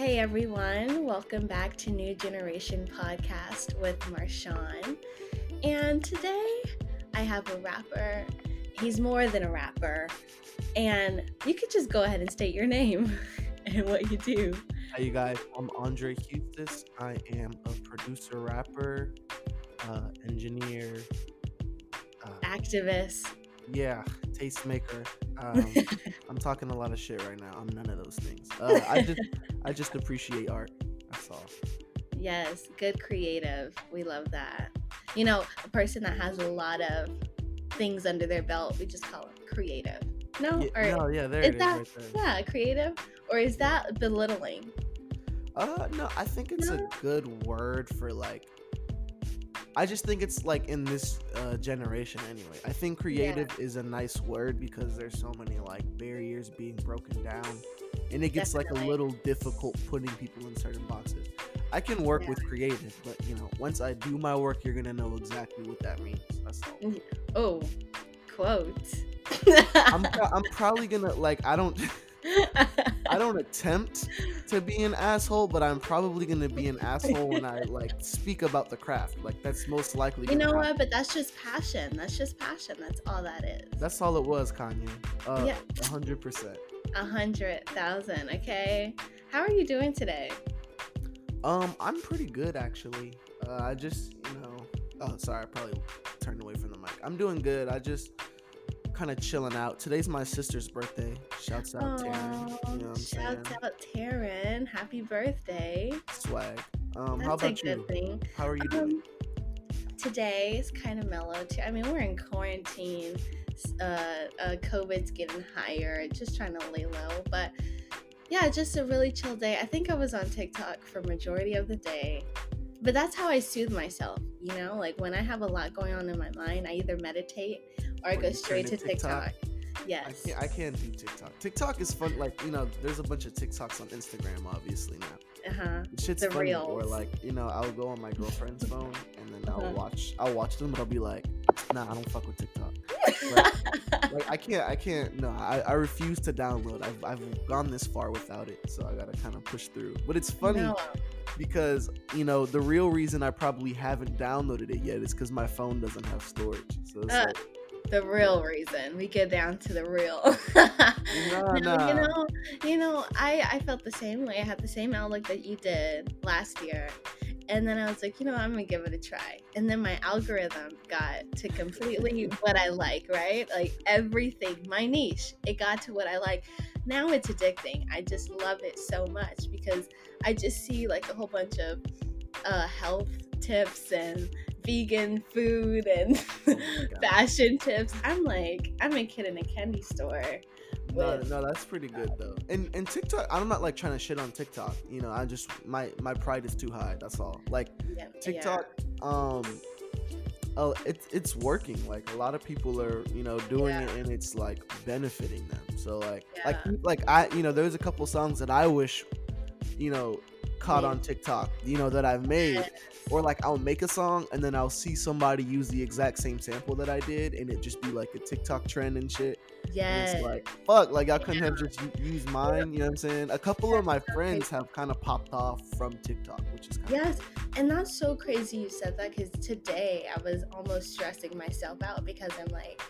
Hey everyone, welcome back to New Generation Podcast with Marshawn. And today I have a rapper. He's more than a rapper. And you could just go ahead and state your name and what you do. Hi, you guys. I'm Andre Hustace. I am a producer, rapper, uh, engineer, uh, Activist. Yeah, tastemaker. Um, I'm talking a lot of shit right now. I'm none of those things. Uh, I just, I just appreciate art. That's all. Yes, good creative. We love that. You know, a person that has a lot of things under their belt, we just call them creative. No, Yeah, or no, yeah, there is it is that right there. yeah, creative, or is that belittling? Uh, no, I think it's a good word for like. I just think it's like in this uh, generation anyway. I think creative is a nice word because there's so many like barriers being broken down, and it gets like a little difficult putting people in certain boxes. I can work Yeah. with creative, but you know, once I do my work, you're gonna know exactly what that means. That's all. Oh, quote. I'm, I'm probably gonna like I don't I don't attempt to be an asshole, but I'm probably gonna be an asshole when I like speak about the craft. Like that's most likely. you know happen. what? But that's just passion. That's just passion. That's all that is. That's all it was, Kanye. Uh, Yeah. a hundred percent. A hundred thousand. Okay. How are you doing today? Um, I'm pretty good actually. Uh, I just, you know, oh, sorry, I probably turned away from the mic. I'm doing good. I just kind of chilling out. Today's my sister's birthday. Shouts out Taryn. You know shouts saying? out Taryn. Happy birthday. Swag. Um, That's how about you? thing. How are you doing? Um, today is kind of mellow too. I mean, we're in quarantine. Uh, uh, COVID's getting higher. Just trying to lay low, but yeah, just a really chill day. I think I was on TikTok for majority of the day, but that's how I soothe myself. You know, like when I have a lot going on in my mind, I either meditate or I go straight to TikTok? TikTok. I Yes. can't, I can't do TikTok. TikTok is fun. Like you know, there's a bunch of TikToks on Instagram, obviously now. Uh huh. Shit's The funny. Or like you know, I'll go on my girlfriend's phone and then I'll Uh-huh. watch. I'll watch them, but I'll be like, Nah, I don't fuck with TikTok. Like I can't. I can't. No, I, I refuse to download. I've I've gone this far without it, so I gotta kind of push through. But it's funny No. because you know the real reason I probably haven't downloaded it yet is because my phone doesn't have storage. So it's Uh, like, the real reason. We get down to the real. Nah, No. You know, you know, I I felt the same way. I had the same outlook that you did last year. And then I was like, you know, I'm gonna give it a try. And then my algorithm got to completely what I like, right? Like everything, my niche, it got to what I like. Now it's addicting. I just love it so much because I just see like a whole bunch of uh, health tips and vegan food and Oh fashion tips. I'm like, I'm a kid in a candy store. No, with- no, that's pretty good though. And and TikTok, I'm not like trying to shit on TikTok. You know, I just my my pride is too high. That's all. Like Yeah, TikTok, um, oh, it's it's working. Like a lot of people are you know doing Yeah. it, and it's like benefiting them. So like like like I you know there's a couple songs that I wish you know caught on TikTok. You know that I've made. Or like I'll make a song and then I'll see somebody use the exact same sample that I did, and it just be like a TikTok trend and shit. Yeah. It's like, fuck, like y'all couldn't have just used mine, you know what I'm saying? A couple of my so friends crazy. have kind of popped off from TikTok, which is kind Yes, and that's so crazy you said that because today I was almost stressing myself out because I'm like,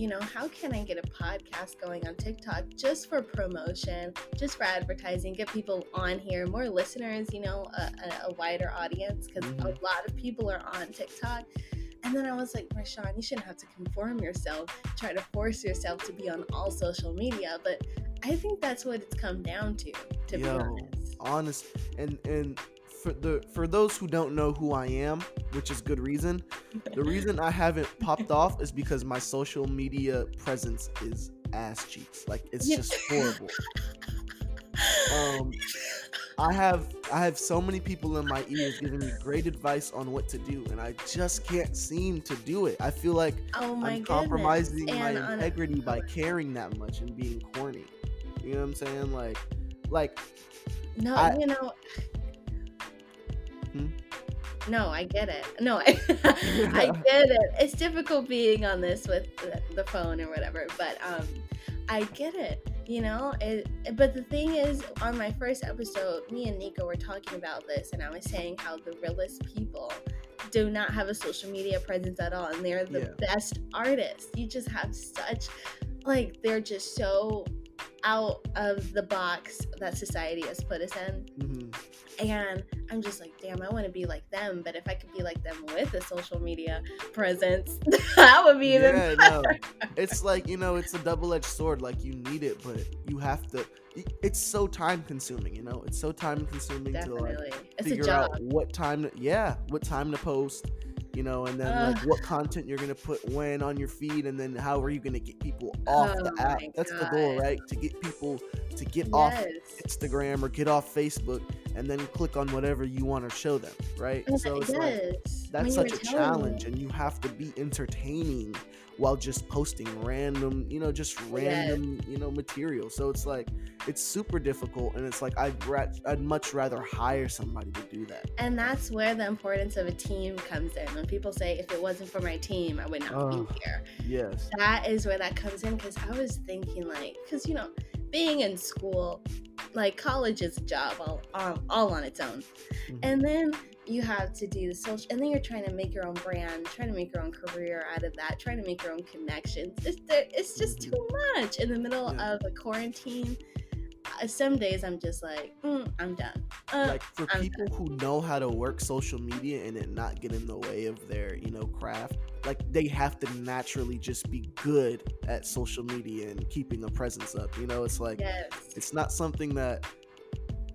you know, how can I get a podcast going on TikTok just for promotion, just for advertising, get people on here, more listeners, you know, a, a, wider audience because Mhm. a lot of people are on TikTok. And then I was like, Marshawn, you shouldn't have to conform yourself, try to force yourself to be on all social media. But I think that's what it's come down to, to be honest. honest. And and for the for those who don't know who I am, which is good reason, the reason I haven't popped off is because my social media presence is ass cheeks. Like it's Yeah. just horrible. Um, I have I have so many people in my ears giving me great advice on what to do, and I just can't seem to do it. I feel like Oh my I'm compromising my integrity by caring that much and being corny. You know what I'm saying? Like, like No, I- you know. No, I get it. No, I, I get it. It's difficult being on this with the, the phone or whatever, but um, I get it. you know it but the thing is on my first episode me and nico were talking about this and i was saying how the realest people do not have a social media presence at all and they're the Yeah. best artists you just have such like they're just so out of the box that society has put us in Mhm. and i'm just like damn i want to be like them but if i could be like them with a social media presence that would be even Yeah, no. It's like, you know, it's a double edged sword. Like, you need it, but you have to. It's so time consuming, you know? It's so time consuming to like definitely it's a figure job out what time to, yeah, what time to post, you know, and then like what content you're to put when on your feed, and then how are you to get people off Oh the app? That's the goal, right? To get people to get off Instagram or get off Facebook and then click on whatever you want to show them, right? So it's like that's When such a telling me- challenge and you have to be entertaining while just posting random you know just random you know material so it's like it's super difficult and it's like i'd ra- i'd much rather hire somebody to do that And that's where the importance of a team comes in. When people say, if it wasn't for my team, I would not Ugh. be here. yes That is where that comes in because I was thinking, like, because, you know, being in school, like, college is a job all, all, all on its own. Mhm. And then you have to do the social, and then you're trying to make your own brand, trying to make your own career out of that, trying to make your own connections. It's, it's just too much in the middle Yeah. of a quarantine. Uh, Some days I'm just like, mm, I'm done. Uh, like for I'm people who know how to work social media and it not get in the way of their you know craft like they have to naturally just be good at social media and keeping a presence up you know it's like yes. it's not something that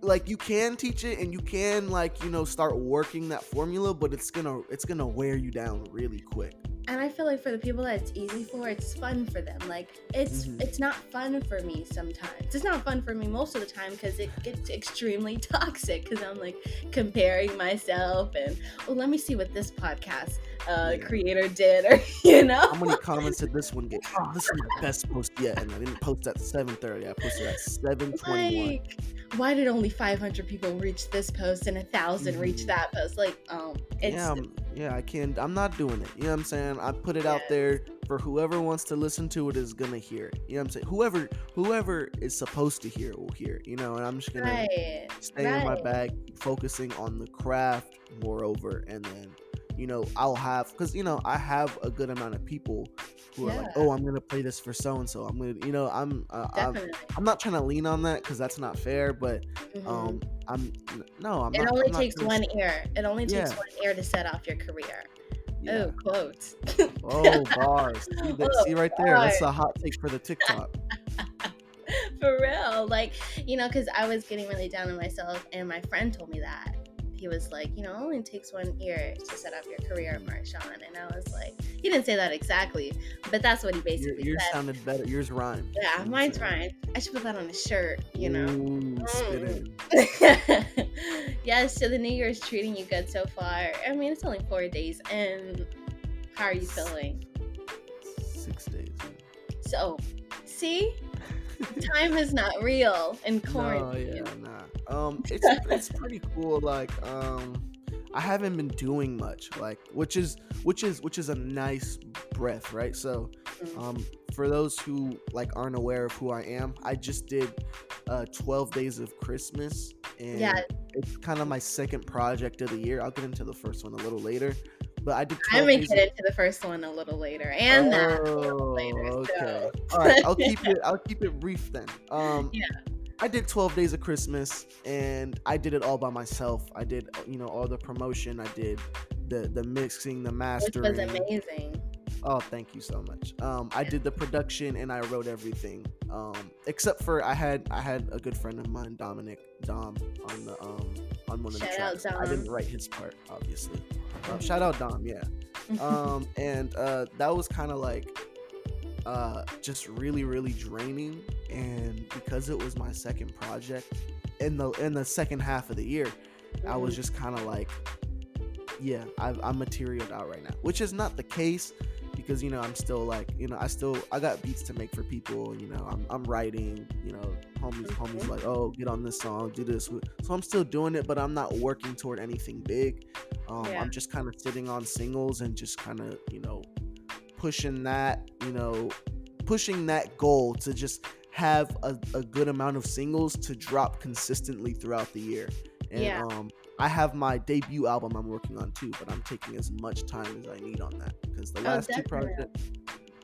like you can teach it and you can like you know start working that formula but it's gonna it's gonna wear you down really quick and I feel like for the people that it's easy for, it's fun for them. Like it's Mhm. it's not fun for me sometimes. It's not fun for me most of the time because it gets extremely toxic. Because I'm like comparing myself and oh, let me see what this podcast uh, Yeah. creator did, or you know. how many comments did this one get oh this is the best post yet and i didn't post at 7.30 i posted at 7.21 Like, why did only 500 people reach this post and a 1000 reach Mhm. that post? Like, um, it's yeah, I'm, yeah, I can't. I'm not doing it. You know what I'm saying? I put it out there for whoever wants to listen to it is gonna hear it. You know what I'm saying? Whoever, whoever is supposed to hear it will hear it. You know, and I'm just gonna right. stay in my bag, focusing on the craft. Moreover, and then, you know, I'll have because you know I have a good amount of people who are like, oh, I'm gonna play this for so and so. I'm gonna, you know, I'm, uh, I'm. I'm not trying to lean on that because that's not fair. But Mhm. um, I'm no, I'm it not. only I'm takes one ear. It only takes Yeah. one ear to set off your career. yeah. Oh, quotes. Oh, bars. See, that, Oh, see right there. That's a hot take for the TikTok. For real. Like, you know, because I was getting really down on myself, and my friend told me that. He was like, you know, it only takes one year to set up your career, Marshawn. And I was like, he didn't say that exactly, but that's what he Your, basically yours said. sounded better. Yours rhymed. Yeah, You know what I'm mine's fine. I should put that on a shirt, you know. Ooh, spit Mm. yes, so the new year is treating you good so far. I mean, it's only four days, and how are you feeling? Six days. So, see, time is not real in No, yeah, nah. Um, it's it's pretty cool. Like, um, I haven't been doing much. Like, which is which is which is a nice breath, right? So, Mm. um, for those who like aren't aware of who I am, I just did uh 12 days of Christmas, and Yeah, it's kind of my second project of the year. I'll get into the first one a little later, but I did. I'm gonna get into the first one a little later, and that a Oh, later. okay. So. All right, I'll keep it. I'll keep it brief then. Um, Yeah. I did 12 days of Christmas, and I did it all by myself. I did, you know, all the promotion. I did the the mixing, the Which mastering. was amazing. Oh, thank you so much. Um, I did the production and I wrote everything. Um, except for I had I had a good friend of mine, Dominic Dom, on the um on one of the Shout out, tracks. I didn't write his part, obviously. Um, Mhm. shout out Dom, yeah um and uh that was kind of like uh just really really draining and because it was my second project in the in the second half of the year i was Mhm. just kind of like yeah I've, i'm materialed out right now which is not the case because you know i'm still like you know i still i got beats to make for people you know i'm, I'm writing you know homies homies like oh get on this song do this so i'm still doing it but i'm not working toward anything big um, Yeah. i'm just kind of sitting on singles and just kind of you know pushing that you know pushing that goal to just have a, a good amount of singles to drop consistently throughout the year. And Yeah. um I have my debut album I'm working on too, but I'm taking as much time as I need on that because the Oh, last two projects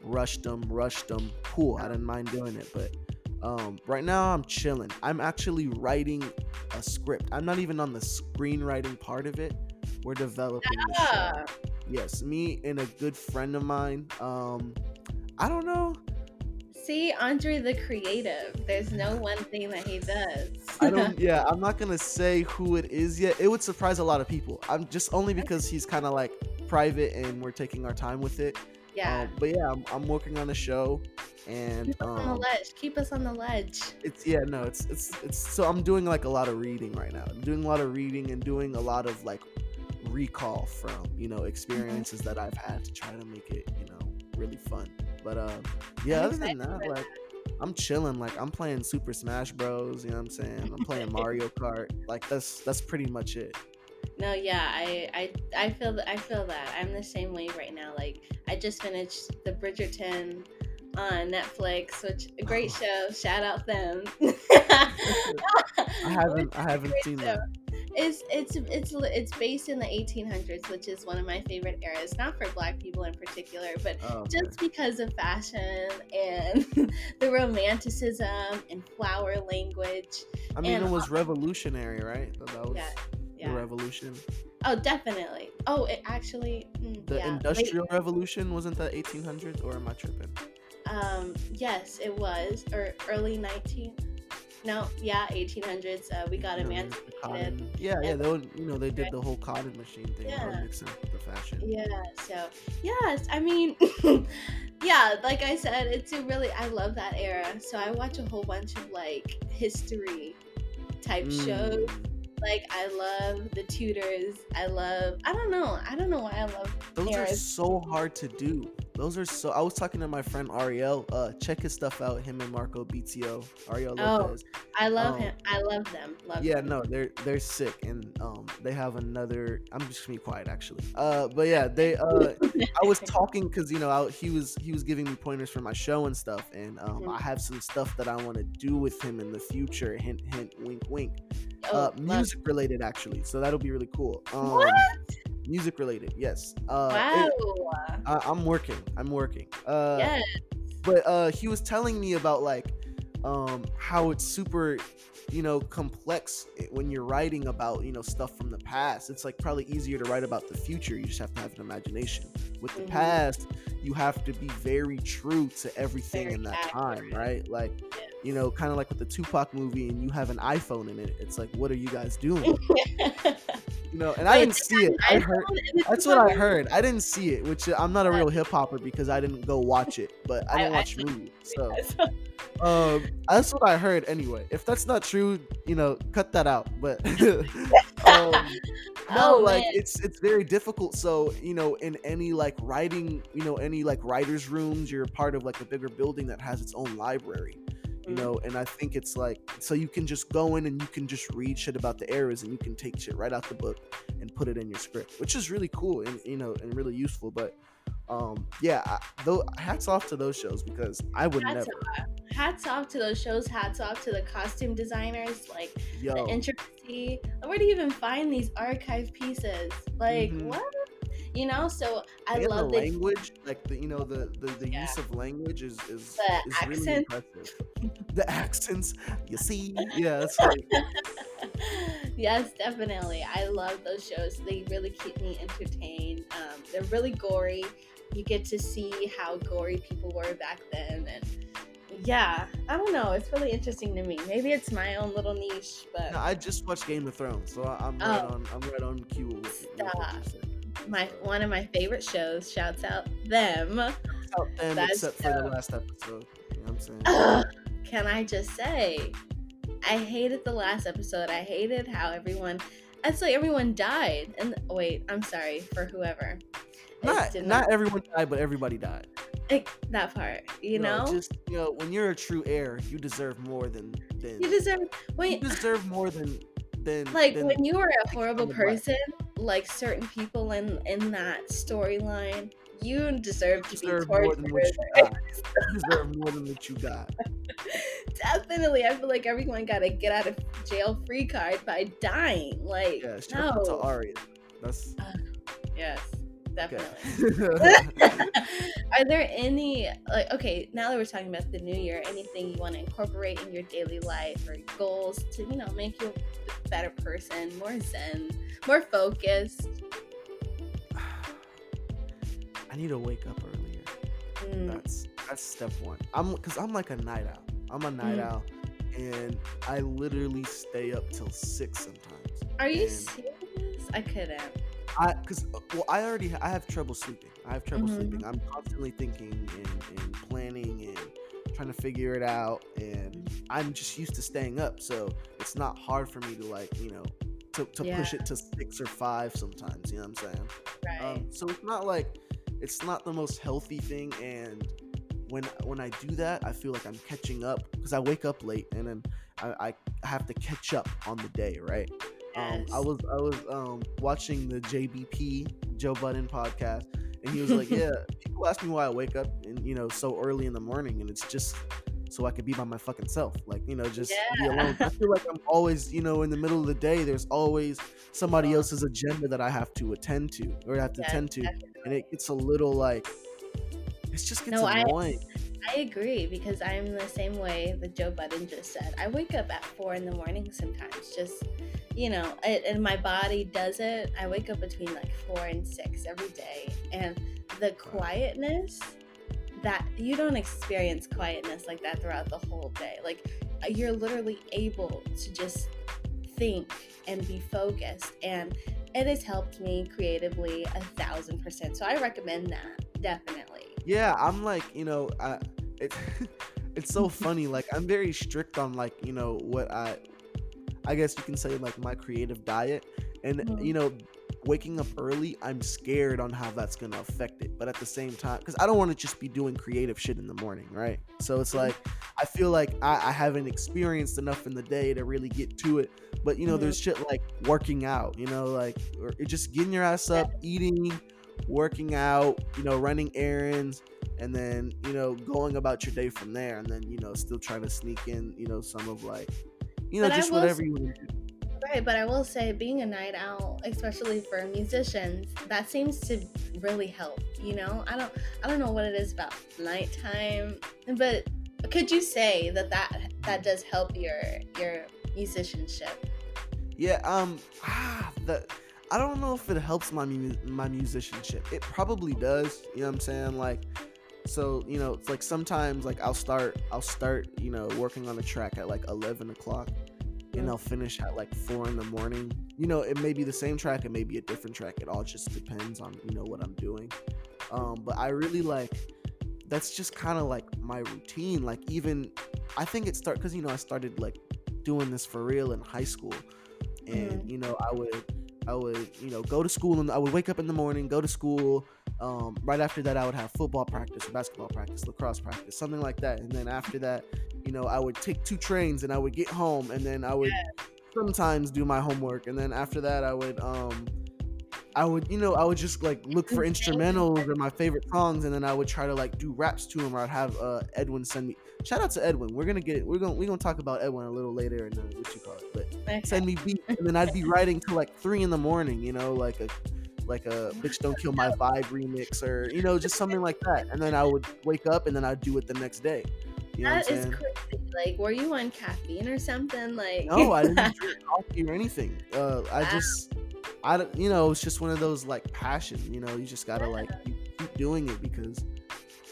rushed them, rushed them. Cool, I didn't mind doing it, but um, right now I'm chilling. I'm actually writing a script. I'm not even on the screenwriting part of it. We're developing the show. Ah, Yes, me and a good friend of mine. Um, I don't know. See, Andre the creative. There's no one thing that he does. I don't. yeah, I'm not gonna say who it is yet. It would surprise a lot of people. I'm just only because he's kind of like private and we're taking our time with it. yeah. Um, but yeah, I'm, I'm working on a show, and Keep us on the um, ledge. Keep us on the ledge. it's yeah, no, it's it's it's. So I'm doing like a lot of reading right now. I'm doing a lot of reading and doing a lot of like recall from you know experiences that I've had to try to make it you know really fun. But uh, yeah, other than that, like. I'm chilling, like I'm playing Super Smash Bros. You know what I'm saying? I'm playing Mario Kart. Like that's that's pretty much it. No, yeah, I, I, I feel that. I feel that. I'm the same way right now. Like, I just finished the Bridgerton on Netflix, which a great show. Shout out them. I haven't I haven't seen that. It's it's it's it's based in the 1800s, which is one of my favorite eras. Not for Black people in particular, but Oh, okay. just because of fashion and the romanticism and flower language. I mean, and- it was revolutionary, right? That, was Yeah, the yeah. revolution. Oh, definitely. Oh, it actually. mm, The yeah. Wait, industrial revolution wasn't that 1800s, or am I tripping? Um, yes, it was, or early 19. No, yeah, 1800s. Uh, we got You know, emancipated. Yeah, yeah. They would, you know, they did the whole cotton machine thing. Yeah. the fashion. Yeah, so yes, I mean, yeah, like I said, it's a really I love that era. So I watch a whole bunch of like history type shows. Mm. Like I love the Tudors. I love I don't know. I don't know why I love Those are so hard to do. Those are so. I was talking to my friend Ariel. Uh, check his stuff out. Him and Marco BTO. Ariel Oh, Lopez. I love Um, him. I love them. Love yeah them. no they're they're sick and um they have another i'm just gonna be quiet actually uh but yeah they uh i was talking because you know I, he was he was giving me pointers for my show and stuff and um Mhm. i have some stuff that i want to do with him in the future hint hint wink wink Oh, uh music related actually so that'll be really cool um What? Music related yes. Uh Wow. it- I, i'm working i'm working. Uh yes. but uh he was telling me about like um how it's super you know complex when you're writing about you know stuff from the past. It's like probably easier to write about the future. You just have to have an imagination. With the Mhm. past you have to be very true to everything Very in that time right? Like you know kind of like with the tupac movie and you have an iphone in it it's like what are you guys doing you know and i didn't see it i heard iPhone in the that's what I heard. I didn't see it, which uh, I'm not a real hip hopper because I didn't go watch it, but I didn't I watch movies. So um, that's what I heard anyway. If that's not true, you know, cut that out. But um, no, Oh, like man. it's it's very difficult. So you know, in any like writing, you know, any like writers' rooms, you're part of like a bigger building that has its own library. You Mm. know, and I think it's like so you can just go in and you can just read shit about the eras and you can take shit right out the book and put it in your script, which is really cool and you know and really useful. But um, yeah, I, though hats off to those shows because I would Hats never. hats off to those shows. Hats off to the costume designers. Like Yo, the intricacy. Where do you even find these archive pieces? Like Mhm. what? You know. So I and love the that. language, like the you know the the, the Yeah. use of language is is, The is really impressive. the accents, you see, yeah, like yes, definitely. I love those shows. They really keep me entertained. Um, they're really gory. You get to see how gory people were back then, and yeah, I don't know. It's really interesting to me. Maybe it's my own little niche, but No, I just watched Game of Thrones, so I- I'm right Oh. on. I'm right on cue with, Stop. My one of my favorite shows. Shouts out them. Out them, except for the last episode. You know what I'm saying? Can I just say, I hated the last episode. I hated how everyone. It's like everyone died. And wait, I'm sorry for whoever. Not not everyone died, but everybody died. like, that part. You know, just you know, when you're a true heir, you deserve more than than you deserve. Wait, you deserve more than than like than, when you were a horrible person. Like certain people in in that storyline, you deserve to deserve be more tortured. what you deserve more than what you got. definitely. I feel like everyone got a get out of jail free card by dying. Like, Yeah, out to no. Arya. That's Uh, yes, okay. definitely. Are there any like okay, now that we're talking about the new year, anything you want to incorporate in your daily life or goals to, you know, make you a better person, more zen, more focused? I need to wake up earlier. Mm, That's that's step one. I'm because I'm like a night owl. I'm a night Mm. owl, and I literally stay up till six sometimes. Are you and- serious? I couldn't. I because well, I already ha- I have trouble sleeping. I have trouble Mhm. sleeping. I'm constantly thinking and, and planning and trying to figure it out, and I'm just used to staying up, so it's not hard for me to like you know to, to push it to six or five sometimes. You know what I'm saying? Right. Um, so it's not like it's not the most healthy thing, and when when I do that, I feel like I'm catching up because I wake up late and then I, I have to catch up on the day, right? Um, I was I was um, watching the JBP Joe Budden podcast, and he was like, "Yeah, people ask me why I wake up and you know so early in the morning, and it's just so I could be by my fucking self, like you know, just be alone." I feel like I'm always, you know, in the middle of the day. There's always somebody Yeah. else's agenda that I have to attend to or I have to Yes, attend to, and it gets a little like it just gets No, annoying. I agree because I'm the same way that Joe Budden just said. I wake up at four in the morning sometimes, just you know, it, and my body does it. I wake up between like four and six every day, and the quietness that you don't experience quietness like that throughout the whole day. Like you're literally able to just think and be focused, and it has helped me creatively a thousand percent. So I recommend that definitely. Yeah, I'm like, you know, I it it's so funny. Like I'm very strict on like, you know, what I I guess you can say like my creative diet. And Mhm. you know, waking up early, I'm scared on how that's gonna affect it. But at the same time, because I don't want to just be doing creative shit in the morning, right? So it's like I feel like I, I haven't experienced enough in the day to really get to it. But you know, Mhm. there's shit like working out, you know, like or just getting your ass up, eating, working out, you know, running errands, and then you know going about your day from there, and then you know still trying to sneak in, you know, some of like, you know, But just whatever say- you want to do. Right, but I will say being a night owl, especially for musicians, that seems to really help. You know, I don't, I don't know what it is about nighttime, but could you say that that that does help your your musicianship? Yeah, um, ah, the I don't know if it helps my mu- my musicianship. It probably does. You know what I'm saying? Like, so you know, it's like sometimes like I'll start I'll start you know working on a track at like 11 o'clock, and. I'll finish at like four in the morning. You know, it may be the same track, it may be a different track. It all just depends on you know what I'm doing. Um, but I really like that's just kind of like my routine. Like even I think it start because you know I started like doing this for real in high school, and you know I would I would you know go to school and I would wake up in the morning, go to school. Um, right after that, I would have football practice, basketball practice, lacrosse practice, something like that. And then after that, you know, I would take two trains and I would get home, and then I would sometimes do my homework, and then after that, I would um, I would you know I would just like look for instrumentals or my favorite songs, and then I would try to like do raps to them, or I'd have uh, Edwin send me. Shout out to Edwin. We're gonna get it. we're gonna we're gonna talk about Edwin a little later and what you call it, but Okay. send me beats, and then I'd be writing till like three in the morning. You know, like a like a bitch don't kill my vibe remix, or you know, just something like that. And then I would wake up, and then I'd do it the next day. You know That what I'm is saying? crazy. Like, were you on caffeine or something? Like, No, I didn't drink coffee or anything. Uh, I Wow. just, I don't, you know, it's just one of those like passion. You know, you just gotta like keep doing it because,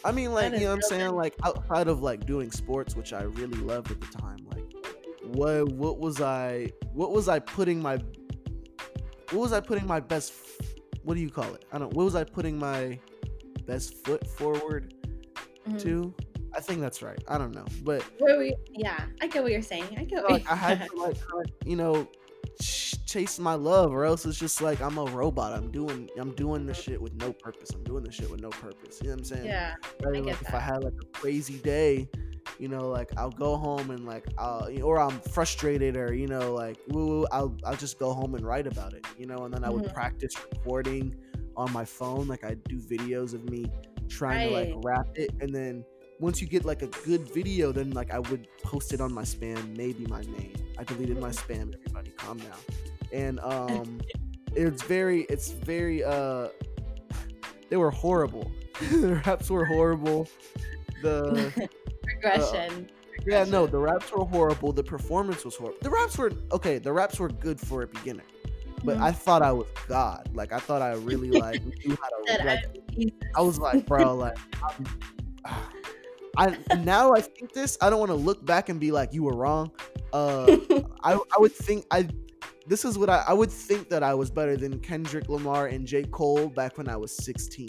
I mean, like you know, what I'm saying, like outside of like doing sports, which I really loved at the time, like what what was I what was I putting my what was I putting my best what do you call it? I don't what was I putting my best foot forward Mhm. to? I think that's right. I don't know, but we, yeah, I get what you're saying. I get what like I had to like you know ch- chase my love or else it's just like I'm a robot. I'm doing I'm doing this shit with no purpose. I'm doing this shit with no purpose. You know what I'm saying? Yeah, Rather, I like if I had like a crazy day, you know, like I'll go home and like I'll or I'm frustrated or you know like woo, woo, I'll I'll just go home and write about it, you know, and then I would Mhm. practice recording on my phone. Like I do videos of me trying to like Right. rap it, and then once you get like a good video, then like I would post it on my spam, maybe my main. I deleted my spam. Everybody, calm down. And um, it's very, it's very. uh They were horrible. the raps were horrible. The Regression. yeah, no, the raps were horrible. The performance was horrible. The raps were okay. The raps were good for a beginner, but Mhm. I thought I was God. Like I thought I really like knew how to. Like I- I was like, bro, like. I'm, I now I think this. I don't want to look back and be like you were wrong. Uh, I I would think I. This is what I I would think that I was better than Kendrick Lamar and J Cole back when I was 16.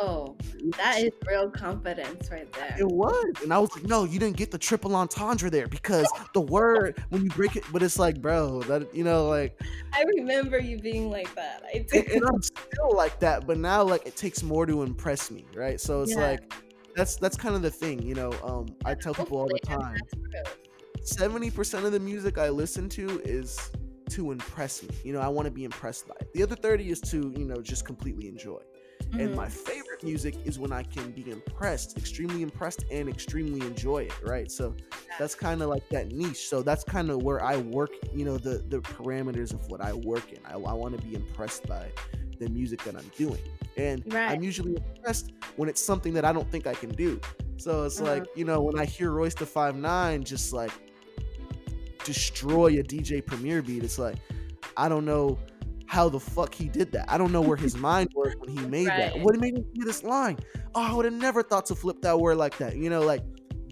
oh, that is real confidence right there. It was, and I was like, no, you didn't get the triple entendre there because the word when you break it, but it's like, bro, that you know, like, I remember you being like that. I do. and I'm still like that, but now like it takes more to impress me, right? So it's Yeah. like, that's that's kind of the thing, you know. Um, I tell people all the time, seventy percent of the music I listen to is to impress me. You know, I want to be impressed by it. The other thirty is to you know just completely enjoy. And Mhm. my favorite music is when I can be impressed, extremely impressed, and extremely enjoy it, right? So that's kind of like that niche. So that's kind of where I work, you know, the the parameters of what I work in. I, I want to be impressed by the music that I'm doing. And Right. I'm usually impressed when it's something that I don't think I can do. So it's Uh-huh. like, you know, when I hear Royce the Five Nine just like destroy a DJ Premier beat, it's like, I don't know how the fuck he did that. I don't know where his mind was when he made that. Right. What made him do this line? Oh, I would have never thought to flip that word like that. You know, like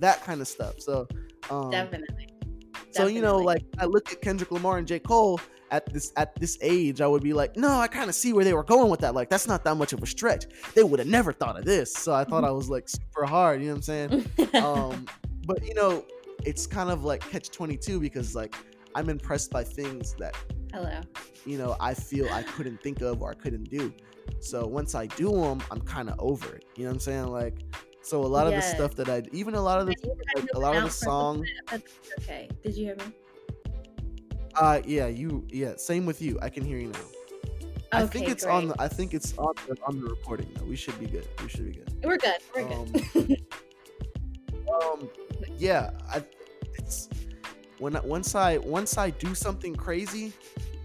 that kind of stuff. So, um, Definitely. so you know, like I look at Kendrick Lamar and J. Cole at this at this age, I would be like, no, I kind of see where they were going with that. Like that's not that much of a stretch. They would have never thought of this. So I thought I was like super hard. You know what I'm saying? um, but you know, it's kind of like catch twenty two because like I'm impressed by things that Hello. you know I feel I couldn't think of or I couldn't do. So once I do them, I'm kind of over it. You know what I'm saying? Like, so a lot of the stuff that I even a lot of the like, a lot of the out for a little songs. bit, but it's Okay. Did you hear me? Uh, yeah, you, yeah, same with you. I can hear you now. I think Okay, it's on. The, I think it's on the, on the recording though. We should be good. We should be good. We're good. We're good. Um, yeah, I, it's when I, once I once I do something crazy,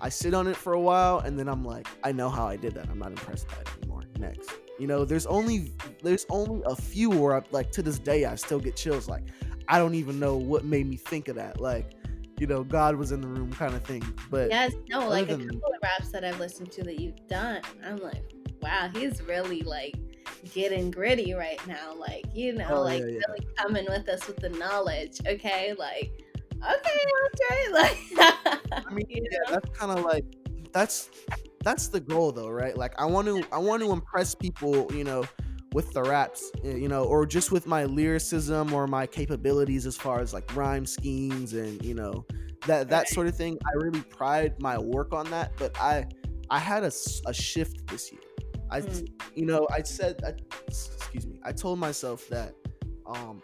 I sit on it for a while, and then I'm like, I know how I did that. I'm not impressed by it anymore. Next, you know, there's only there's only a few where I, like to this day I still get chills. Like, I don't even know what made me think of that. Like, you know, God was in the room kind of thing. But yes. No. Like a couple of raps that I've listened to that you've done. I'm like, wow, he's really like getting gritty right now. Like, you know, Oh, like yeah, yeah. really coming with us with the knowledge. Okay. Like, okay, Andre. Like, I mean, yeah, know? that's kind of like that's that's the goal though, right? Like I want to I want to impress people, you know, with the raps, eh, you know, or just with my lyricism or my capabilities as far as like rhyme schemes and you know that that sort of thing. I really pride my work on that, but I I had a, a shift this year. I Mm. you know I said I, excuse me I told myself that um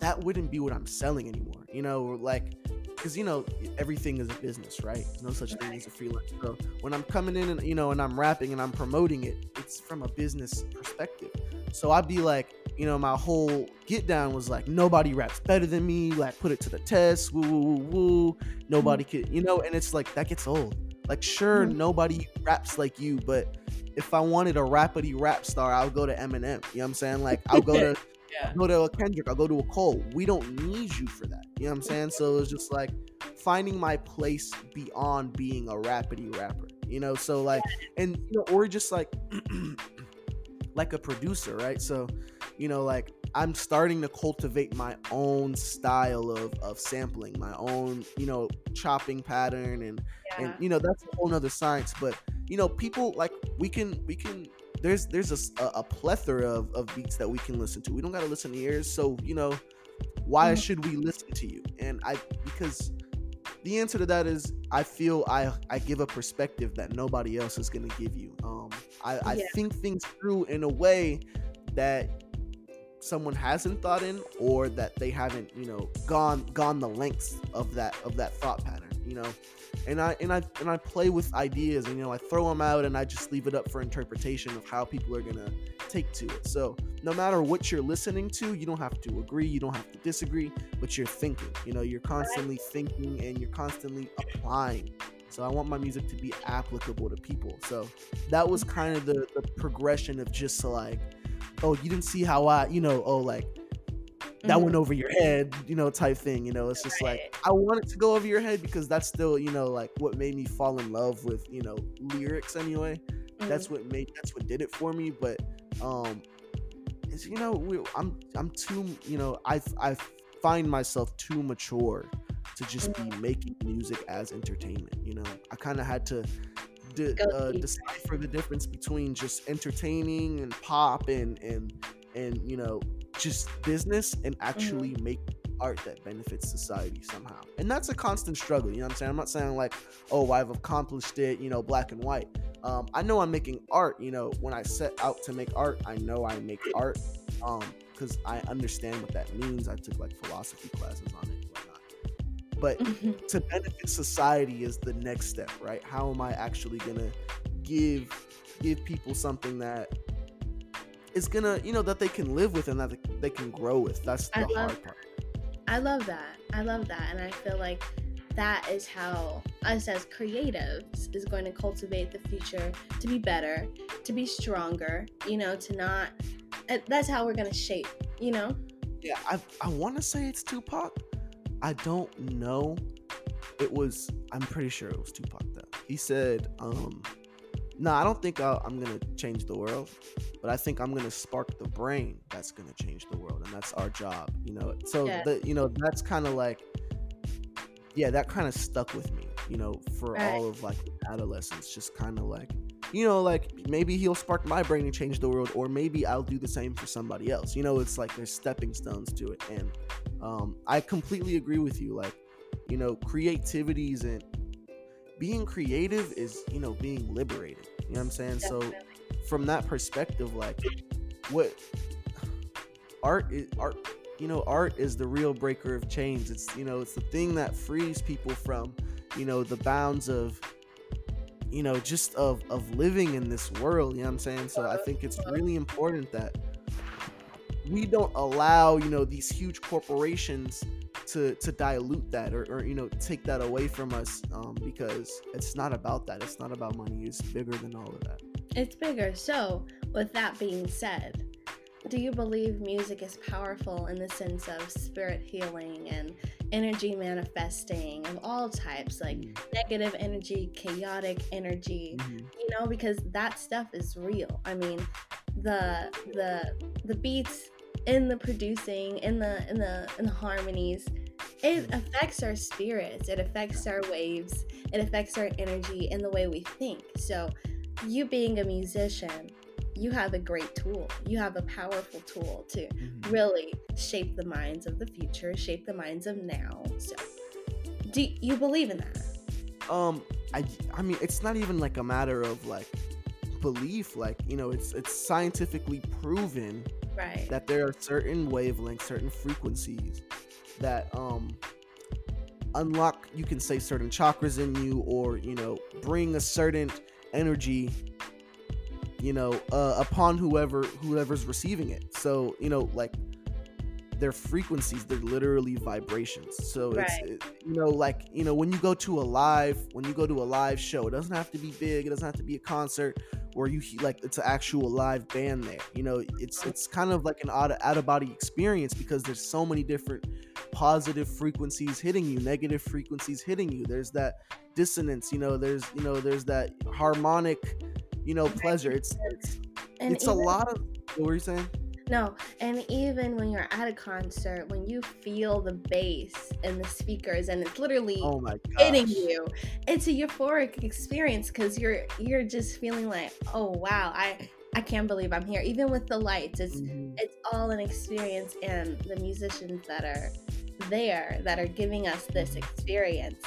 that wouldn't be what I'm selling anymore. You know, like because you know everything is a business, right? No such thing as a freelance. So when I'm coming in and you know and I'm rapping and I'm promoting it, it's from a business perspective. So I'd be like, you know, my whole get down was like nobody raps better than me. Like put it to the test. Woo woo woo woo. Nobody could, you know, and it's like that gets old. Like sure, Mhm. nobody raps like you, but if I wanted a rapidy rap star, I'll go to Eminem. You know what I'm saying? Like I'll go to Yeah. I'll go to a Kendrick, I'll go to a Cole. We don't need you for that. You know what I'm saying? So it's just like finding my place beyond being a rapidy rapper. You know, so like and you know, or just like like a producer, right? So, you know, like I'm starting to cultivate my own style of of sampling, my own, you know, chopping pattern and Yeah. and you know that's a whole nother science but you know people like we can we can there's there's a a, plethora of, of beats that we can listen to we don't got to listen to yours so you know why Mhm. should we listen to you and i because the answer to that is i feel i i give a perspective that nobody else is going to give you um i i Yeah. think things through in a way that someone hasn't thought in or that they haven't you know gone gone the lengths of that of that thought pattern you know and i and i and i play with ideas and you know i throw them out and i just leave it up for interpretation of how people are gonna take to it. So no matter what you're listening to, you don't have to agree, you don't have to disagree, but you're thinking. You know, you're constantly thinking and you're constantly applying. So I want my music to be applicable to people. So that was kind of the, the progression of just like, oh, you didn't see how I, you know, oh, like that Mhm. went over your head, you know, type thing. You know, it's just like I want it to go over your head because that's still, you know, like what made me fall in love with, you know, lyrics anyway. Mhm. That's what made that's what did it for me. But um it's you know, we, I'm I'm too, you know, I I find myself too mature to just be making music as entertainment. You know, I kind of had to de- uh, decipher the difference between just entertaining and pop and and and you know just business and actually make art that benefits society somehow. And that's a constant struggle. You know what I'm saying? I'm not saying like, oh, I've accomplished it. You know, black and white. Um, I know I'm making art. You know, when I set out to make art, I know I make art. Um, because I understand what that means. I took like philosophy classes on it whatnot. But Mhm. to benefit society is the next step, right? How am I actually gonna give give people something that is gonna, you know, that they can live with and that they- can grow with? That's the I love hard part. I love that. I love that. And I feel like that is how us as creatives is going to cultivate the future to be better, to be stronger, you know, to not that's how we're going to shape, you know? Yeah, I I want to say it's Tupac. I don't know. It was. I'm pretty sure it was Tupac though. He said, um, "No, I don't think I'll, I'm gonna change the world, but I think I'm gonna spark the brain that's gonna change the world, and that's our job." You know. So Yeah. the you know that's kind of like, yeah, that kind of stuck with me. You know, for Right. all of like adolescence, just kind of like. You know, like maybe he'll spark my brain and change the world, or maybe I'll do the same for somebody else. You know, it's like there's stepping stones to it, and um, I completely agree with you. Like, you know, creativity isn't being creative is you know being liberated. You know what I'm saying? So from that perspective, like, what art is art. You know, art is the real breaker of chains. It's you know, it's the thing that frees people from, you know, the bounds of you know just of of living in this world you know what i'm saying so i think it's really important that we don't allow you know these huge corporations to to dilute that or, or you know take that away from us um, because it's not about that it's not about money it's bigger than all of that It's bigger. So, with that being said, do you believe music is powerful in the sense of spirit healing and energy manifesting of all types, like negative energy, chaotic energy, Mhm. you know, because that stuff is real. I mean, the the the beats in the producing, in the in the in the harmonies, it affects our spirits, it affects our waves, it affects our energy and the way we think. So, you being a musician, you have a great tool. You have a powerful tool to Mhm. really shape the minds of the future, shape the minds of now. So, do you believe in that? um i i mean it's not even like a matter of like belief like you know it's it's scientifically proven Right. that there are certain wavelengths, certain frequencies that um unlock you can say certain chakras in you or you know bring a certain energy you know uh, upon whoever whoever's receiving it so you know like their frequencies they're literally vibrations. So it's it, you know like you know when you go to a live when you go to a live show it doesn't have to be big it doesn't have to be a concert where you like it's an actual live band there. You know it's it's kind of like an out of, out of body experience because there's so many different positive frequencies hitting you negative frequencies hitting you. There's that dissonance you know there's you know there's that harmonic you know pleasure. It's it's, And it's a lot of what were you saying No, and even when you're at a concert, when you feel the bass and the speakers, and it's literally oh my hitting you, it's a euphoric experience because you're you're just feeling like, oh wow, I I can't believe I'm here. Even with the lights, it's Mhm. it's all an experience, and the musicians that are there that are giving us this experience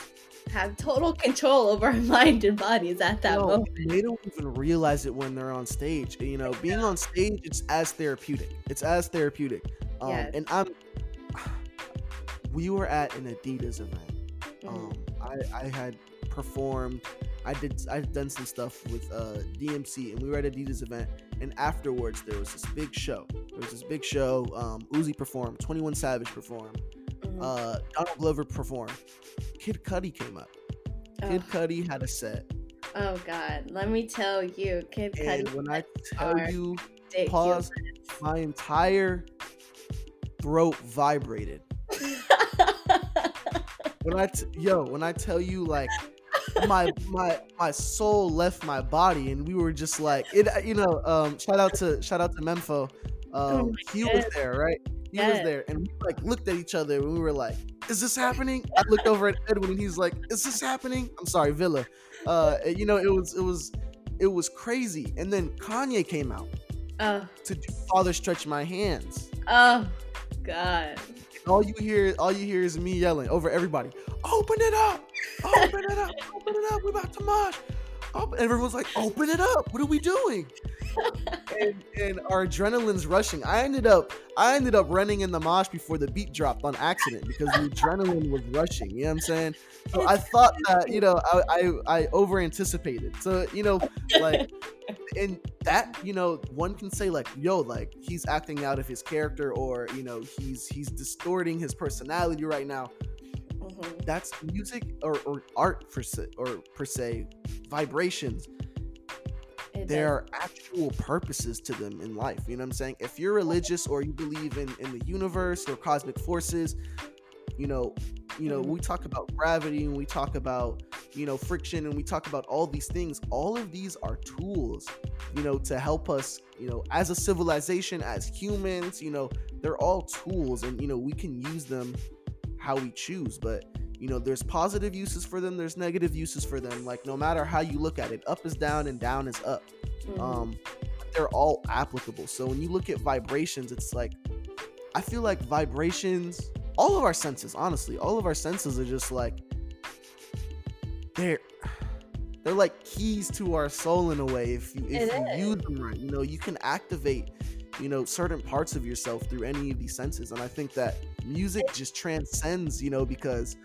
have total control over our mind and bodies at that No, moment. they don't even realize it when they're on stage. You know, being on stage, it's as therapeutic. It's as therapeutic. Um, Yes. And I'm. We were at an Adidas event. Mhm. Um, I, I had performed. I did. I've done some stuff with uh, DMC, and we were at Adidas event, and afterwards there was this big show. There was this big show. Um, Uzi performed, Twenty One Savage performed, Mhm. uh, Donald Glover performed. Kid Cudi came up. Kid oh, Cudi had a set, oh God, let me tell you, Kid and Cudi. when I tell you, ridiculous. pause, my entire throat vibrated. When I t- yo, when I tell you like my my my soul left my body and we were just like it you know um shout out to shout out to Memphis Oh um my he was there right Yes. there and we like looked at each other and we were like is this happening? I looked over at Edwin and he's like is this happening? I'm sorry Villa. Uh you know it was it was it was crazy. And then Kanye came out oh, to do Father Stretch My Hands. Oh, God. all you hear all you hear is me yelling over everybody open it up! Open it up! Open it up! We're about to mosh open. everyone's like open it up what are we doing? And, and our adrenaline's rushing. I ended up i ended up running in the mosh before the beat dropped on accident because the adrenaline was rushing you know what i'm saying? So i thought that you know i i, I over anticipated so you know like and that you know one can say like yo like he's acting out of his character or you know he's he's distorting his personality right now Mhm. that's music or, or art per se or per se vibrations It there does. are actual purposes to them in life you know what i'm saying if you're religious or you believe in in the universe or cosmic forces you know you know Mhm. we talk about gravity and we talk about you know friction and we talk about all these things all of these are tools you know to help us you know as a civilization as humans you know they're all tools and you know we can use them how we choose but you know there's positive uses for them there's negative uses for them like no matter how you look at it up is down and down is up Mhm. um they're all applicable so when you look at vibrations it's like i feel like vibrations all of our senses honestly all of our senses are just like they're they're like keys to our soul in a way if you if It you is. use them right you know you can activate you know certain parts of yourself through any of these senses and i think that music just transcends you know because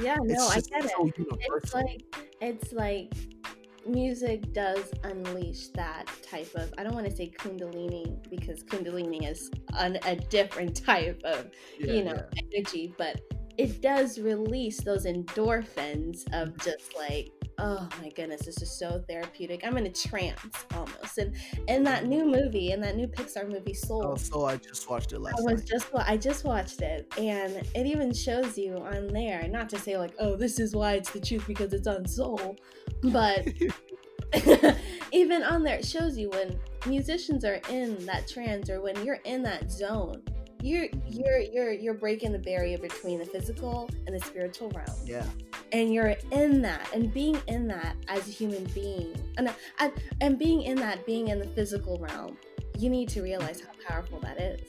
yeah, no, I get it. It's like it's like music does unleash that type of I don't want to say kundalini because kundalini is an, a different type of Yeah, you know yeah. energy but it does release those endorphins of just like oh my goodness this is so therapeutic i'm in a trance almost and in that new movie in that new pixar movie oh, soul oh so i just watched it last I was night just I just watched it, and it even shows you on there. Not to say like, oh, this is why it's the truth because it's on Soul, but even on there, it shows you when musicians are in that trance or when you're in that zone. You're you're you're you're breaking the barrier between the physical and the spiritual realm, yeah and you're in that, and being in that as a human being, and uh, and, and being in that, being in the physical realm, you need to realize how powerful that is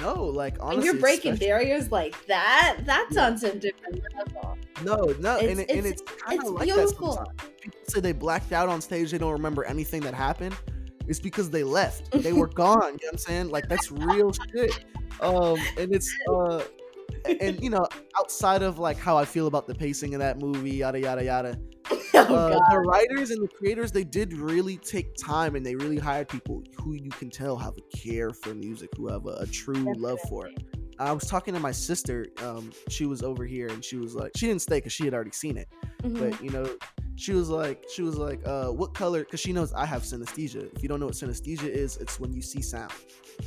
no like honestly when you're breaking especially- barriers like that, that's Yeah. on some different level. No, no, and, It's- and it's- it's kind of like beautiful. that sometimes. People say they blacked out on stage, they don't remember anything that happened. It's because they left. They were gone. You know what I'm saying? Like that's real shit. Um, and it's uh, and you know, outside of like how I feel about the pacing of that movie, yada yada yada. oh uh, the writers and the creators, they did really take time, and they really hired people who you can tell have a care for music, who have a, a true love for it. I was talking to my sister. Um, she was over here, and she was like, she didn't stay because she had already seen it. Mhm. But you know, she was like, she was like, uh, what color? Because she knows I have synesthesia. If you don't know what synesthesia is, it's when you see sound.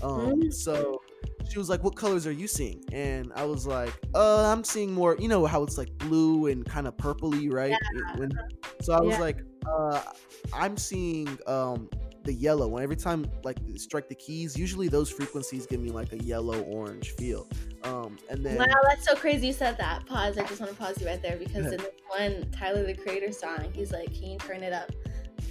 Um, Mm. so she was like, what colors are you seeing? And I was like, uh, I'm seeing more. You know how it's like blue and kind of purpley, right? It- when- so I was Yeah. like, uh, I'm seeing um the yellow. When every time like strike the keys, usually those frequencies give me like a yellow orange feel. Um, and then Wow, that's so crazy you said that. Pause. I just want to pause you right there because in this one Tyler the Creator song, he's like, "Can you turn it up?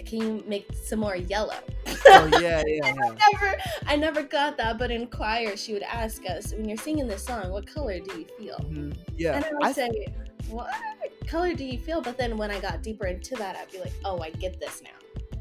Can you make some more yellow?" oh yeah, yeah, yeah. never, I never got that. But in choir, she would ask us, "When you're singing this song, what color do you feel?" Mhm. Yeah, And I would I say, "What color do you feel?" But then when I got deeper into that, I'd be like, "Oh, I get this now."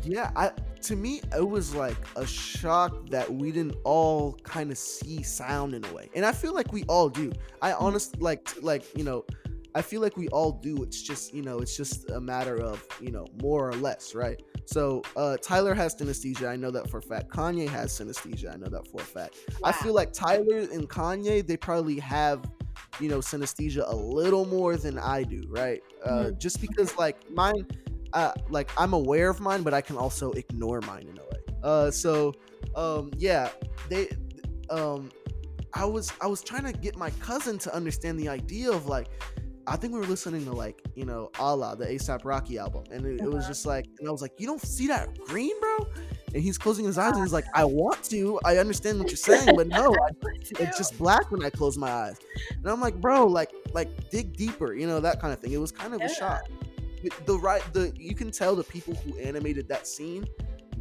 Yeah, I to me it was like a shock that we didn't all kind of see sound in a way. And I feel like we all do. I honestly like like, you know, I feel like we all do. It's just you know, it's just a matter of you know more or less, right? So uh, Tyler has synesthesia. I know that for a fact. Kanye has synesthesia. I know that for a fact. Wow. I feel like Tyler and Kanye they probably have you know synesthesia a little more than I do, right? Uh, mm-hmm. Just because like mine, uh, like I'm aware of mine, but I can also ignore mine in a way. Uh, so um, yeah, they um, I was I was trying to get my cousin to understand the idea of like I think we were listening to like you know Allah, the ASAP Rocky album, and it, it, was uh-huh. just like, and I was like, you don't see that green, bro? And he's closing his eyes, and he's like, I want to, I understand what you're saying, but no, I, it's just black when I close my eyes. And I'm like, bro, like, like dig deeper, you know that kind of thing. It was kind of yeah. a shock. The right, the you can tell the people who animated that scene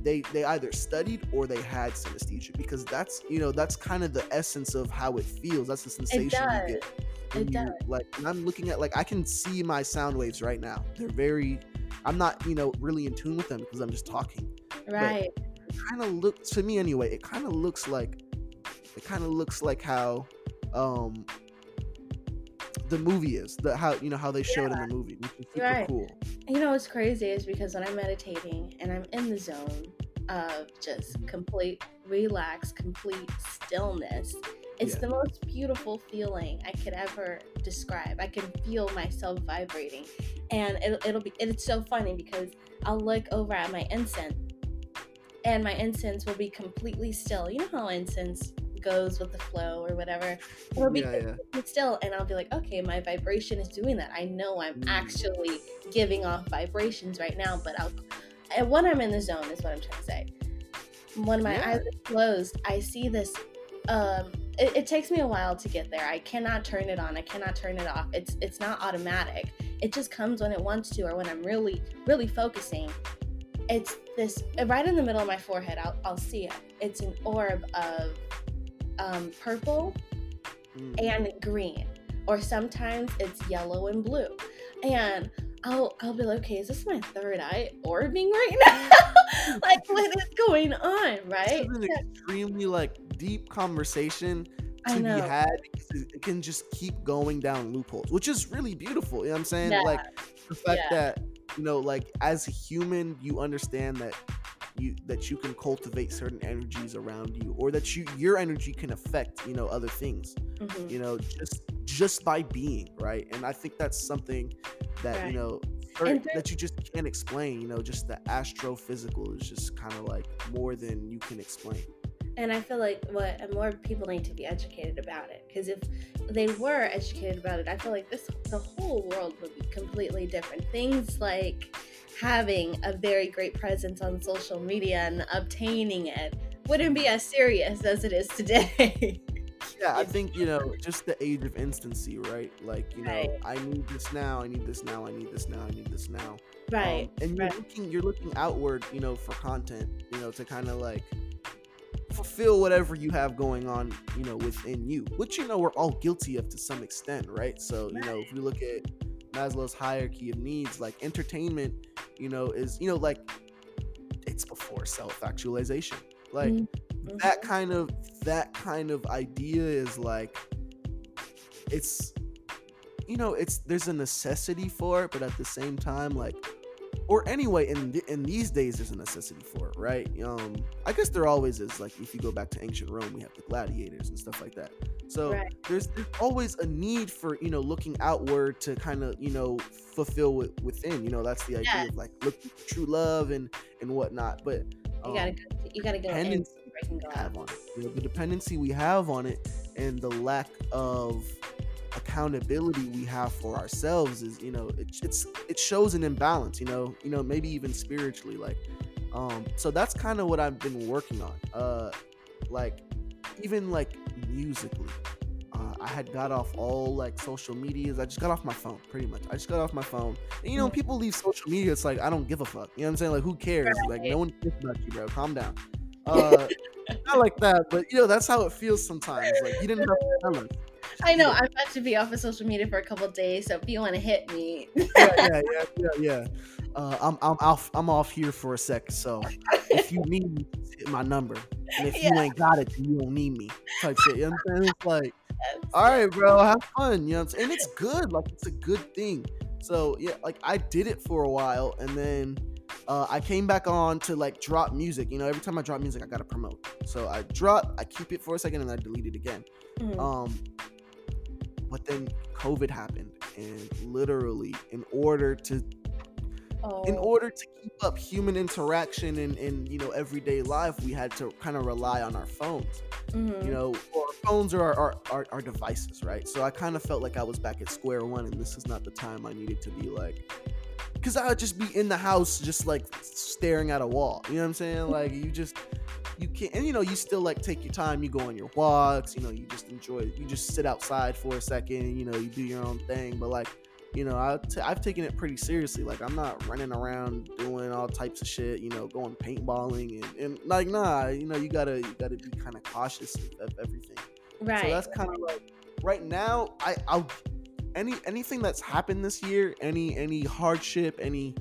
they they either studied or they had synesthesia because that's you know that's kind of the essence of how it feels. That's the sensation you get it does. like i'm looking at like i can see my sound waves right now. They're very i'm not you know really in tune with them because i'm just talking. Right. kind of look to me anyway it kind of looks like it kind of looks like how um the movie is the how you know how they showed yeah. in the movie which is super right. cool you know what's crazy is because when i'm meditating and i'm in the zone of just complete relax complete stillness it's yeah. the most beautiful feeling i could ever describe i can feel myself vibrating and it, it'll be it's so funny because i'll look over at my incense and my incense will be completely still you know how incense goes with the flow or whatever. It'll be yeah, yeah. still, and I'll be like, okay, my vibration is doing that. I know I'm mm. actually giving off vibrations right now, but I'll. And when I'm in the zone, is what I'm trying to say. When my yeah. eyes are closed, I see this. Um, it, it takes me a while to get there. I cannot turn it on. I cannot turn it off. It's it's not automatic. It just comes when it wants to, or when I'm really really focusing it's this right in the middle of my forehead I'll, I'll see it it's an orb of um, purple mm. and green, or sometimes it's yellow and blue. And I'll I'll be like, okay, is this my third eye orbing right now? like, what is going on, right? It's an extremely like deep conversation to be had it can just keep going down loopholes, which is really beautiful. You know what I'm saying? Yeah. Like the fact yeah. that you know, like as a human, you understand that you that you can cultivate certain energies around you or that you your energy can affect you know other things mm-hmm. you know just just by being right and i think that's something that right. you know that you just can't explain you know just the astrophysical is just kind of like more than you can explain and i feel like what more people need to be educated about it because if they were educated about it i feel like this the whole world would be completely different things like having a very great presence on social media and obtaining it wouldn't be as serious as it is today. yeah, I think, you know, just the age of instancy, right? Like, you know, right. I need this now, I need this now, I need this now, I need this now. Right. Um, and you're right. looking you're looking outward, you know, for content, you know, to kind of like fulfill whatever you have going on, you know, within you, which you know we're all guilty of to some extent, right? So, you know, if we look at Maslow's hierarchy of needs, like entertainment, you know, is, you know, like it's before self-actualization. Like mm-hmm. that kind of that kind of idea is like it's you know, it's there's a necessity for it, but at the same time like or anyway in th- in these days there's a necessity for it right um i guess there always is like if you go back to ancient rome we have the gladiators and stuff like that so right. there's, there's always a need for you know looking outward to kind of you know fulfill it within you know that's the idea yeah. of like look true love and and whatnot but um, you gotta go, you gotta go in go have on it. You know, the dependency we have on it and the lack of accountability we have for ourselves is you know it, it's it shows an imbalance you know you know maybe even spiritually like um so that's kind of what i've been working on uh like even like musically uh, I had got off all like social medias. I just got off my phone, pretty much. I just got off my phone. And you know, mm-hmm. people leave social media. It's like I don't give a fuck. You know what I'm saying? Like, who cares? Like, no one cares about you, bro. Calm down. Uh, not like that, but you know, that's how it feels sometimes. Like, you didn't have to tell us. I know I'm about to be off of social media for a couple days, so if you want to hit me, yeah, yeah, yeah, yeah, yeah. Uh, I'm I'm off I'm off here for a sec. So if you need me, hit my number. And if yeah. you ain't got it, you don't need me. Type shit. You know what I'm saying? It's like, all right, bro, have fun. You know what I'm saying? And it's good. Like it's a good thing. So yeah, like I did it for a while, and then uh, I came back on to like drop music. You know, every time I drop music, I gotta promote. So I drop, I keep it for a second, and I delete it again. Mm-hmm. Um, but then COVID happened, and literally, in order to in oh. order to keep up human interaction and, and you know everyday life we had to kind of rely on our phones mm-hmm. you know our phones are our, our, our, devices right so i kind of felt like i was back at square one and this is not the time i needed to be like because i would just be in the house just like staring at a wall you know what i'm saying like you just you can't and you know you still like take your time you go on your walks you know you just enjoy you just sit outside for a second you know you do your own thing but like you know, i t- I've taken it pretty seriously. Like, I'm not running around doing all types of shit, you know, going paintballing and, and like, nah, you know, you gotta, you gotta be kind of cautious of, everything. Right. So that's kind of like, right now, I, I'll, any, anything that's happened this year, any, any hardship, any,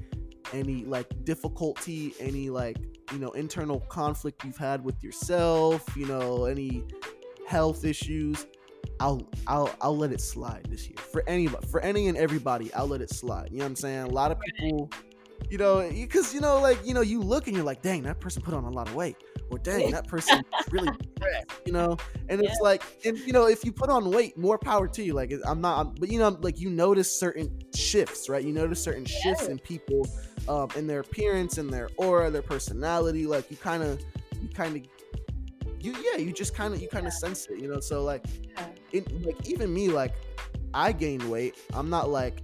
any like difficulty, any like, you know, internal conflict you've had with yourself, you know, any health issues, I'll I'll I'll let it slide this year for anybody for any and everybody. I'll let it slide. You know what I'm saying? A lot of people, you know, because you know, like you know, you look and you're like, dang, that person put on a lot of weight, or dang, that person really, you know. And yeah. it's like, and you know, if you put on weight, more power to you. Like I'm not, I'm, but you know, like you notice certain shifts, right? You notice certain shifts in people, um, in their appearance, in their aura, their personality. Like you kind of, you kind of you yeah you just kind of you kind of sense it you know so like it, like even me like i gained weight i'm not like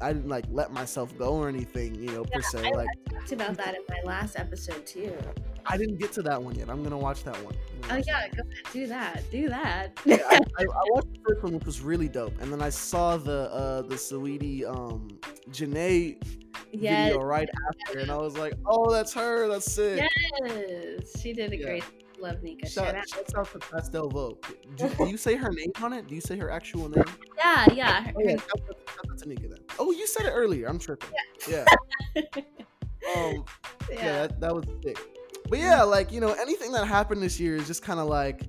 i didn't like let myself go or anything you know yeah, per se I, like I talked about that in my last episode too. I didn't get to that one yet. I'm gonna watch that one. Oh yeah go ahead do that do that. Yeah, I, I, I, watched the first one which was really dope and then i saw the uh the Saweetie um Janae yes. video right after and i was like oh that's her that's sick. Yes she did a yeah. great Love Nika. Shout, shout out to Pastel Vogue. Do, do, you say her name on it? Do you say her actual name? Yeah, yeah. Her, oh, yeah. Shout out to Nika then. Oh, you said it earlier. I'm tripping. Yeah. yeah. um, yeah, yeah that, that was sick. But yeah, like you know, anything that happened this year is just kind of like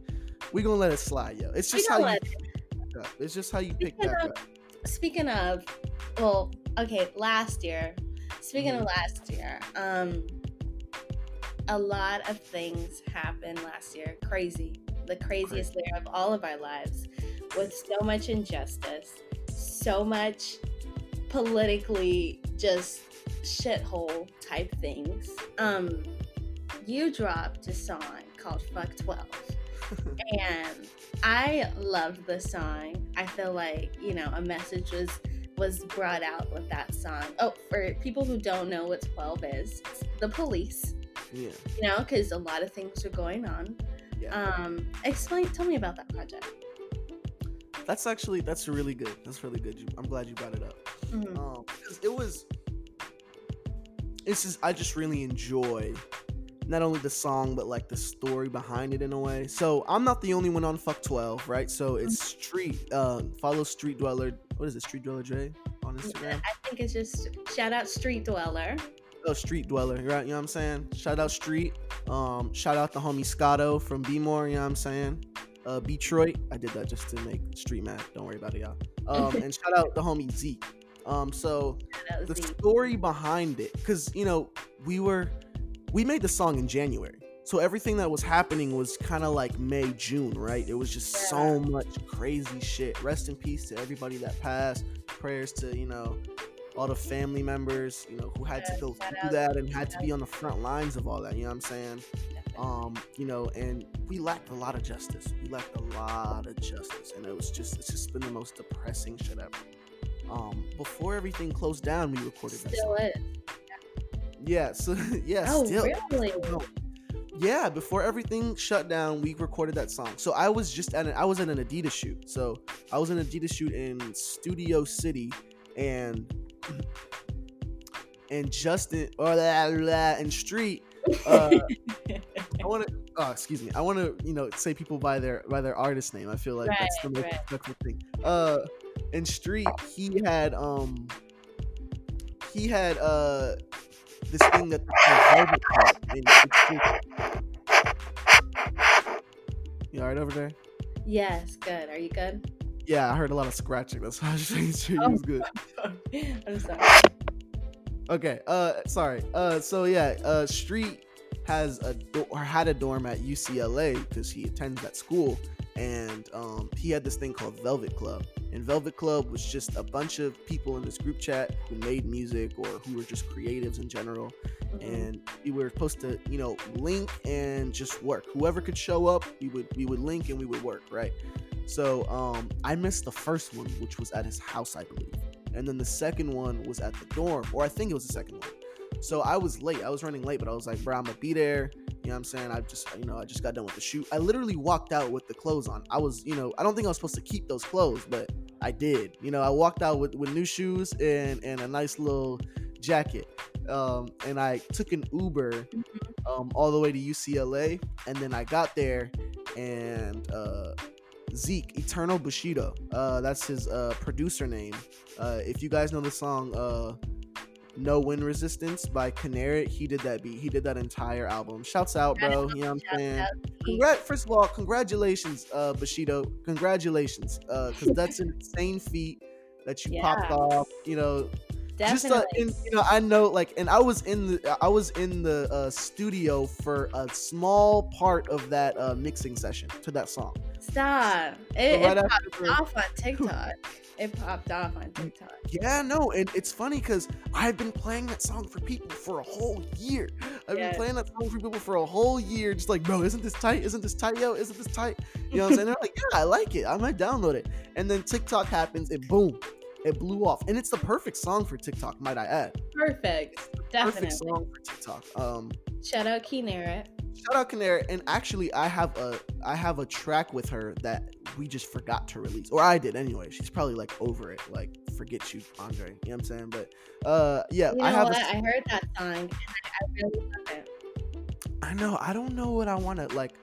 we're gonna let it slide, yo. It's just how you. It. It's just how you pick speaking of, up. Speaking of, well, okay, last year. Speaking mm-hmm. of last year, um, a lot of things happened last year. Crazy. The craziest year of all of our lives with so much injustice, so much politically just shithole type things. Um, you dropped a song called Fuck 12. and I loved the song. I feel like, you know, a message was was brought out with that song. Oh, for people who don't know what 12 is, the police yeah. You know, because a lot of things are going on. Yeah. Um, explain. Tell me about that project. That's actually that's really good. That's really good. I'm glad you brought it up. Mm-hmm. Um, it was. It's just I just really enjoy not only the song but like the story behind it in a way. So I'm not the only one on Fuck 12, right? So it's mm-hmm. Street. Uh, follow Street Dweller. What is it? Street Dweller J on Instagram. I think it's just shout out Street Dweller street dweller, right? You know what I'm saying? Shout out street. Um, shout out the homie Scotto from B More, you know what I'm saying? Uh, Detroit. I did that just to make street mad. Don't worry about it, y'all. Um, and shout out the homie Zeke. Um, so the Zeke. story behind it, because you know, we were we made the song in January. So everything that was happening was kind of like May, June, right? It was just yeah. so much crazy shit. Rest in peace to everybody that passed. Prayers to, you know, all the family members, you know, who had to go through that and had to be on the front lines of all that. You know what I'm saying? Um, you know, and we lacked a lot of justice. We lacked a lot of justice, and it was just it's just been the most depressing shit ever. Um, before everything closed down, we recorded still that. Still Yeah. So yeah. Oh, still. really? yeah before everything shut down we recorded that song so i was just at an, i was at an adidas shoot so i was in an adidas shoot in studio city and and Justin or blah, and Street. Uh, I want to. Oh, excuse me. I want to, you know, say people by their by their artist name. I feel like right, that's the most right. respectful thing. Uh, and Street, he had um, he had uh this thing that Velvet Club, and you all right over there? Yes, good. Are you good? Yeah, I heard a lot of scratching. That's why I was sure you was good. I'm sorry. Okay. Uh, sorry. Uh, so yeah. Uh, Street has a do- or had a dorm at UCLA because he attends that school, and um, he had this thing called Velvet Club. And Velvet Club was just a bunch of people in this group chat who made music or who were just creatives in general. Mhm. And we were supposed to, you know, link and just work. Whoever could show up, we would we would link and we would work, right? So um, I missed the first one, which was at his house, I believe, and then the second one was at the dorm, or I think it was the second one. So I was late. I was running late, but I was like, bro, I'm gonna be there. You know what I'm saying? I just, you know, I just got done with the shoot. I literally walked out with the clothes on. I was, you know, I don't think I was supposed to keep those clothes, but I did. You know, I walked out with, with new shoes and and a nice little jacket. Um, and I took an Uber um, all the way to UCLA, and then I got there, and uh, Zeke Eternal Bushido, uh, that's his uh, producer name. Uh, if you guys know the song uh, "No Wind Resistance" by Kinneret, he did that beat. He did that entire album. Shouts out, bro. You know what I'm saying? Congrat- First of all, congratulations, uh, Bushido. Congratulations, because that's an insane feat that you popped off. You know, just uh, Definitely. in, you know i know like and i was in the i was in the uh, studio for a small part of that uh, mixing session to that song Stop. So It, right it popped the- off on TikTok. It popped off on TikTok. yeah no and it's funny because i've been playing that song for people for a whole year i've Yes. been playing that song for people for a whole year just like bro isn't this tight isn't this tight yo isn't this tight you know what i'm saying they're like yeah i like it i might download it and then tiktok happens and boom it blew off and it's the perfect song for tiktok might i add Perfect. Definitely. perfect song for tiktok um Shout out Kinneret. Shout out Kinneret, and actually, I have a I have a track with her that we just forgot to release, or I did anyway. She's probably like over it, like forget you, Andre. You know what I'm saying? But uh, yeah, You know I have. what? A, I heard that song and I, I really love it. I know. I don't know what I want to like.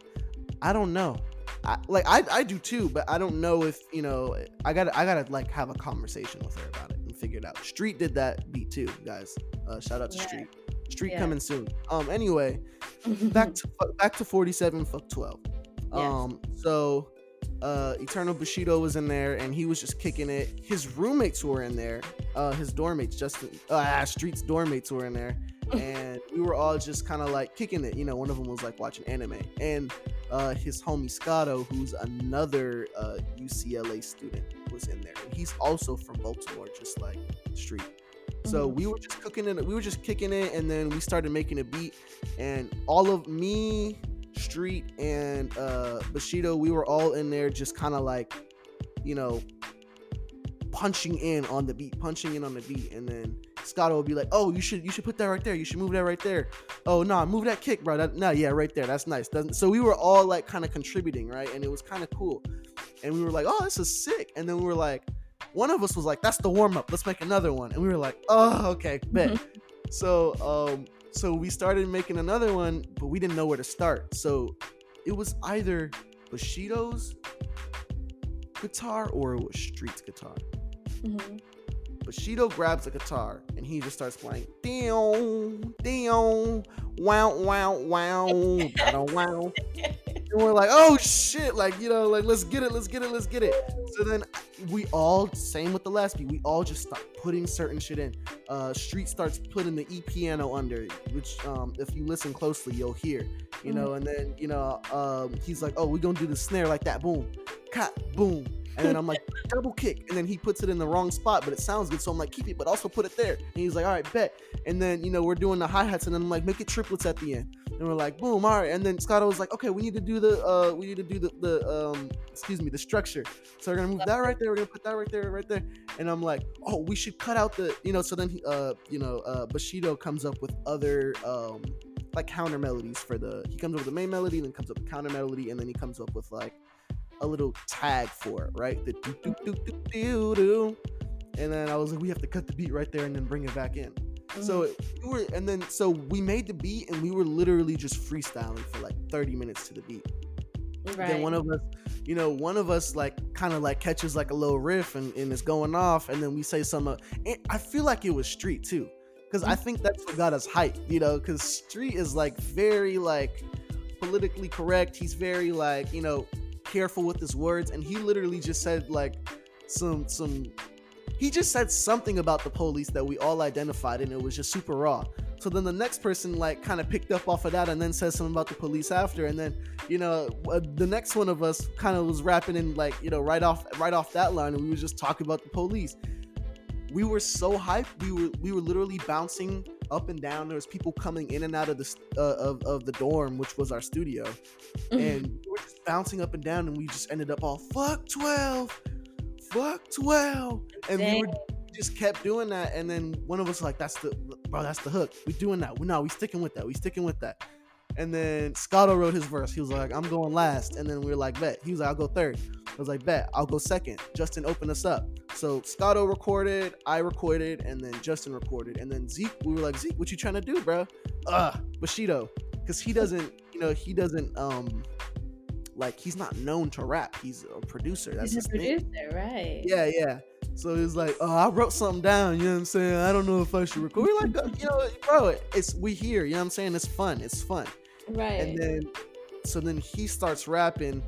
I don't know. I, like I I do too, but I don't know if you know. I got to I gotta like have a conversation with her about it and figure it out. Street did that beat too, guys. Uh, shout out to Yeah. Street. Street Yeah. coming soon. Um. Anyway, back to back to 47 fuck 12 Yes. um so uh eternal bushido was in there and he was just kicking it his roommates were in there uh his dorm mates justin uh street's dorm mates were in there and we were all just kind of like kicking it you know one of them was like watching anime and uh his homie Scotto, who's another uh ucla student was in there and he's also from baltimore just like street so Mhm. we were just cooking it. We were just kicking it, and then we started making a beat. And all of me, Street, and uh, Bushido, we were all in there, just kind of like, you know, punching in on the beat, punching in on the beat. And then Scotto will be like, "Oh, you should, you should put that right there. You should move that right there. Oh, nah, move that kick, bro. That, nah, yeah, right there. That's nice." Doesn't, so we were all like kind of contributing, right? And it was kind of cool. And we were like, "Oh, this is sick." And then we were like one of us was like, "That's the warm up. Let's make another one." And we were like, "Oh, okay, bet." so, um, so we started making another one, but we didn't know where to start. So, it was either Bushido's guitar or it was Street's guitar. Mhm. Bushido grabs a guitar and he just starts playing down, down, wow, wow, wow, wow. And we're like, oh shit, like you know, like let's get it, let's get it, let's get it. So then we all, same with the last beat, we all just start putting certain shit in. Uh, Street starts putting the E piano under, which um, if you listen closely, you'll hear, you know. And then you know, um, he's like, oh, we're gonna do the snare like that, boom, cut, boom. And then I'm like, double kick. And then he puts it in the wrong spot, but it sounds good. So I'm like, keep it, but also put it there. And he's like, all right, bet. And then, you know, we're doing the hi hats. And then I'm like, make it triplets at the end. And we're like, boom, all right. And then Scotto was like, okay, we need to do the, uh, we need to do the, the, um, excuse me, the structure. So we're gonna move that right there. We're gonna put that right there, right there. And I'm like, oh, we should cut out the, you know. So then, he, uh, you know, uh, Bushido comes up with other, um, like counter melodies for the. He comes up with the main melody, then comes up with counter melody, and then he comes up with like a little tag for it, right? The do do do do do do. And then I was like, we have to cut the beat right there and then bring it back in. So we were, and then so we made the beat and we were literally just freestyling for like 30 minutes to the beat. right. Then one of us, you know, one of us like kind of like catches like a little riff and, and it's going off, and then we say some. Uh, and I feel like it was street too. because I think that's what got us hyped, you know, because Street is like very like politically correct. He's very like, you know, careful with his words. And he literally just said like some some he just said something about the police that we all identified and it was just super raw. So then the next person like kind of picked up off of that and then said something about the police after, and then you know uh, the next one of us kind of was rapping in like you know right off right off that line, and we were just talking about the police we were so hyped. We were we were literally bouncing up and down. There was people coming in and out of the uh, of of the dorm, which was our studio, mm-hmm. and we were just bouncing up and down. And we just ended up all fuck twelve, fuck twelve, and Dang. we were just kept doing that. And then one of us like, "That's the bro, that's the hook. We doing that. We no, we sticking with that. We sticking with that." And then Scotto wrote his verse. He was like, I'm going last. And then we were like, bet. He was like, I'll go third. I was like, bet, I'll go second. Justin opened us up. So Scotto recorded, I recorded, and then Justin recorded. And then Zeke, we were like, Zeke, what you trying to do, bro? Uh, Bushido. Because he doesn't, you know, he doesn't um like he's not known to rap. He's a producer. That's he's a producer, thing. right? Yeah, yeah. So he's like, oh, I wrote something down. You know what I'm saying? I don't know if I should record. We're like, you know, bro, it's we here. You know what I'm saying? It's fun. It's fun. Right. And then so then he starts rapping.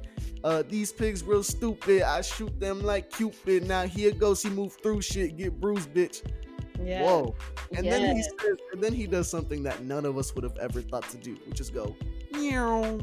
Uh, these pigs real stupid. I shoot them like Cupid. Now here goes he move through shit, get bruised, bitch. Yeah. Whoa. And then he says, and then he does something that none of us would have ever thought to do, which is go, meow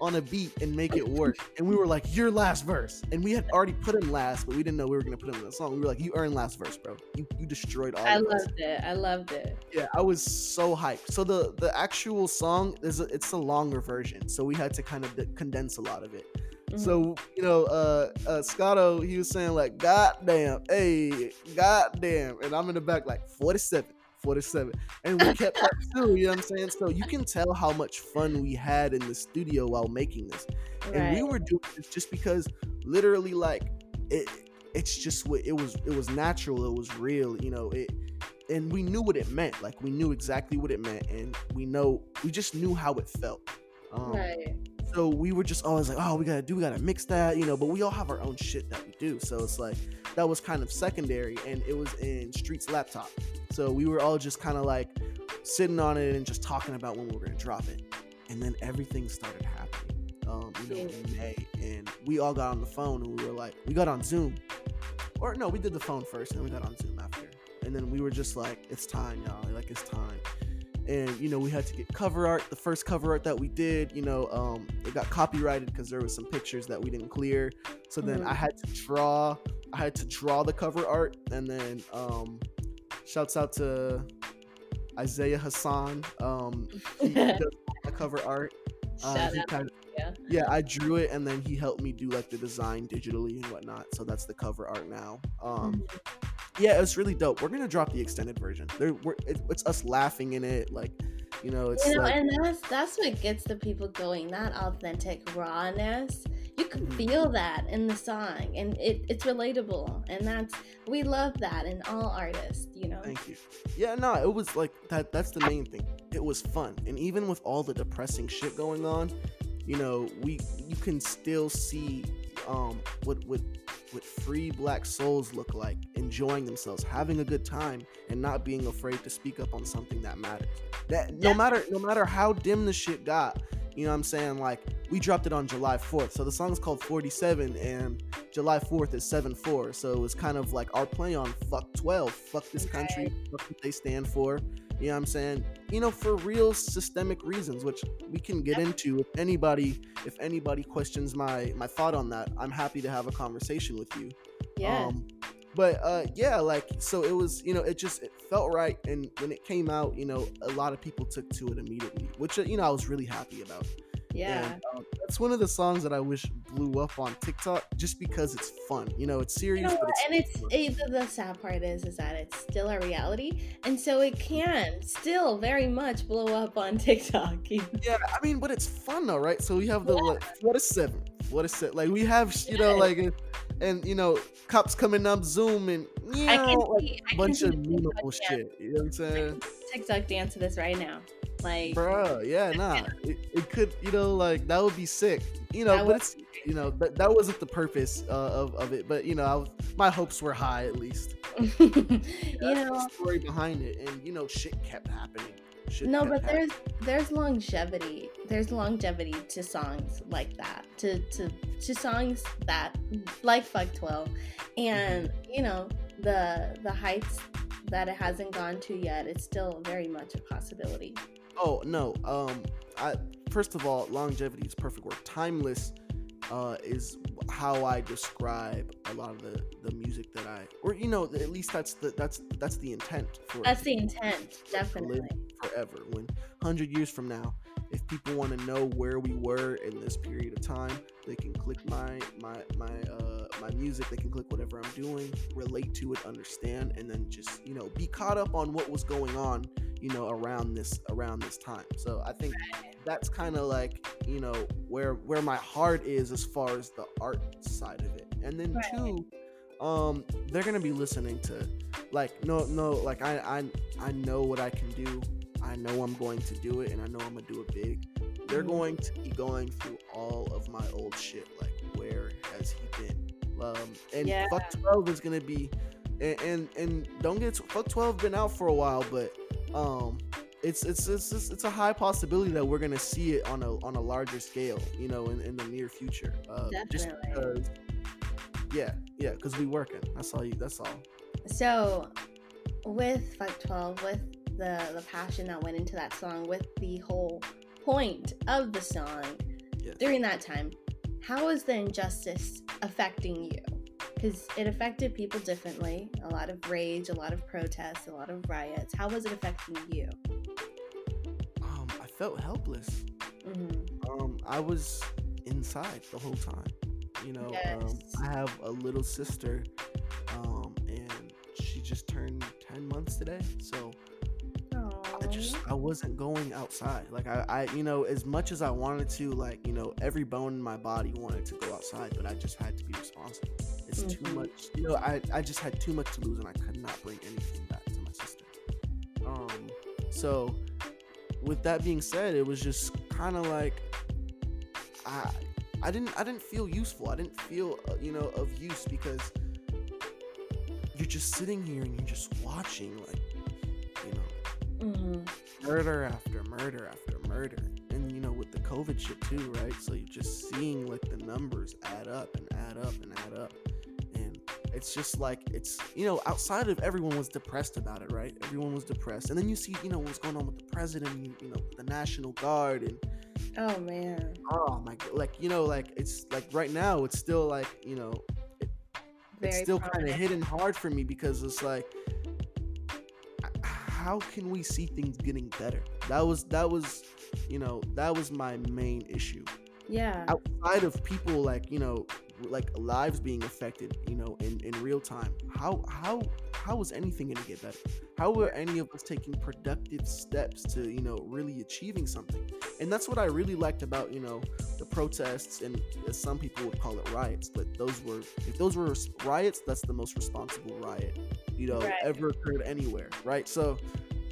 on a beat and make it work. and we were like, your last verse. And we had already put him last, but we didn't know we were gonna put him in the song. We were like, you earned last verse, bro. You you destroyed all. I loved us. it. I loved it. Yeah, I was so hyped. So the the actual song is a, it's a longer version, so we had to kind of condense a lot of it. Mm-hmm. So you know, uh, uh, Scotto, he was saying like, "God damn, hey, God damn," and I'm in the back like, "47, 47. And we kept that too, you know what I'm saying? So you can tell how much fun we had in the studio while making this. Right. And we were doing this just because literally like it it's just what it was it was natural, it was real, you know, it and we knew what it meant. Like we knew exactly what it meant and we know we just knew how it felt. Um, right so we were just always like, oh, we gotta do, we gotta mix that, you know. But we all have our own shit that we do, so it's like that was kind of secondary, and it was in Street's laptop. So we were all just kind of like sitting on it and just talking about when we were gonna drop it, and then everything started happening. Um, you know, in May, and we all got on the phone and we were like, we got on Zoom, or no, we did the phone first, and then we got on Zoom after, and then we were just like, it's time, y'all, like it's time and you know we had to get cover art the first cover art that we did you know um it got copyrighted because there was some pictures that we didn't clear. So then mm-hmm. i had to draw i had to draw the cover art and then um shouts out to isaiah hassan um he does the cover art. Uh, kind of, yeah. yeah i drew it and then he helped me do like the design digitally and whatnot. So that's the cover art now. Um mm-hmm yeah, it's really dope. We're gonna drop the extended version. There, it, it's us laughing in it, like you know, it's you know, like, and that's that's what gets the people going. That authentic rawness, you can mm-hmm. feel that in the song, and it, it's relatable, and that's we love that in all artists. You know. Thank you. Yeah, no, it was like that. That's the main thing. It was fun, and even with all the depressing shit going on, you know, we you can still see um what what what free black souls look like, enjoying themselves, having a good time, and not being afraid to speak up on something that matters. That no matter no matter how dim the shit got, you know what I'm saying? Like we dropped it on July 4th. So the song is called 47 and July 4th is 7-4. So it was kind of like our play on fuck 12. Fuck this country, fuck what they stand for. You know what I'm saying? You know, for real systemic reasons, which we can get into. If anybody, if anybody questions my my thought on that, I'm happy to have a conversation with you. Yeah. Um, but uh, yeah, like so it was. You know, it just it felt right, and when it came out, you know, a lot of people took to it immediately, which you know I was really happy about. Yeah. And, um, that's one of the songs that I wish blew up on TikTok just because it's fun. You know, it's serious, you know it's and it's it, the sad part is is that it's still a reality, and so it can still very much blow up on TikTok. yeah, I mean, but it's fun though, right? So we have the yeah. like, what a seven, what a set. Like we have, you know, like and you know, cops coming up Zoom and you know, like a bunch of memeable shit. You know what I'm saying? TikTok dance to this right now. Like, bro, yeah, nah, it, it could, you know, like that would be sick, you know, but it's, you know, that, that wasn't the purpose uh, of, of it, but you know, I was, my hopes were high at least. you know, the story behind it, and you know, shit kept happening. Shit no, kept but happening. there's there's longevity. There's longevity to songs like that. To to to songs that like Fuck 12 and you know, the the heights that it hasn't gone to yet, it's still very much a possibility. Oh no. Um, I first of all, longevity is perfect word. Timeless uh, is how I describe a lot of the the music that I, or you know, at least that's the that's that's the intent for. That's the intent, definitely. forever. When hundred years from now, if people want to know where we were in this period of time, they can click my my my uh my music. They can click whatever I'm doing, relate to it, understand, and then just you know be caught up on what was going on, you know, around this around this time. So I think that's kind of like you know where where my heart is as far as the art side of it. And then Right. two, um, they're gonna be listening to like no no like I I I know what I can do. I know I'm going to do it, and I know I'm gonna do it big. They're Mhm. going to be going through all of my old shit. Like, where has he been? Um, and Yeah. fuck 12 is gonna be, and and, and don't get fuck 12 been out for a while, but um, it's it's it's it's, it's a high possibility that we're gonna see it on a on a larger scale, you know, in, in the near future. Uh, just because, yeah, yeah, because we working. That's all you. That's all. So, with Fuck 12, with the the passion that went into that song, with the whole point of the song Yes. during that time, how is the injustice affecting you? Because it affected people differently. A lot of rage, a lot of protests, a lot of riots. How was it affecting you? Um, I felt helpless. hmm Um, I was inside the whole time. You know, um, I have a little sister, um, and she just turned ten months today. So I just I wasn't going outside. Like I, I, you know, as much as I wanted to, like you know, every bone in my body wanted to go outside, but I just had to be responsible. It's too Mhm. much. You know, I, I just had too much to lose, and I could not bring anything back to my sister. Um, so with that being said, it was just kind of like I I didn't I didn't feel useful. I didn't feel uh, you know of use because you're just sitting here and you're just watching like know hmm murder after murder after murder. And you know, with the COVID shit too, right? So you're just seeing like the numbers add up and add up and add up. And it's just like it's you know, outside of everyone was depressed about it, right? Everyone was depressed. And then you see, you know, what's going on with the president, you, you know, the National Guard and Oh man. oh my god like you know, like it's like right now it's still like, you know, it's still kind of hitting hard for me because it's like how can we see things getting better? That was that was you know that was my main issue. Yeah. outside of people like you know like lives being affected you know in in real time how how how was anything going to get better? How were any of us taking productive steps to you know really achieving something? And that's what i really liked about you know the protests and as some people would call it riots but those were if those were riots that's the most responsible riot you know Right. ever occurred anywhere right so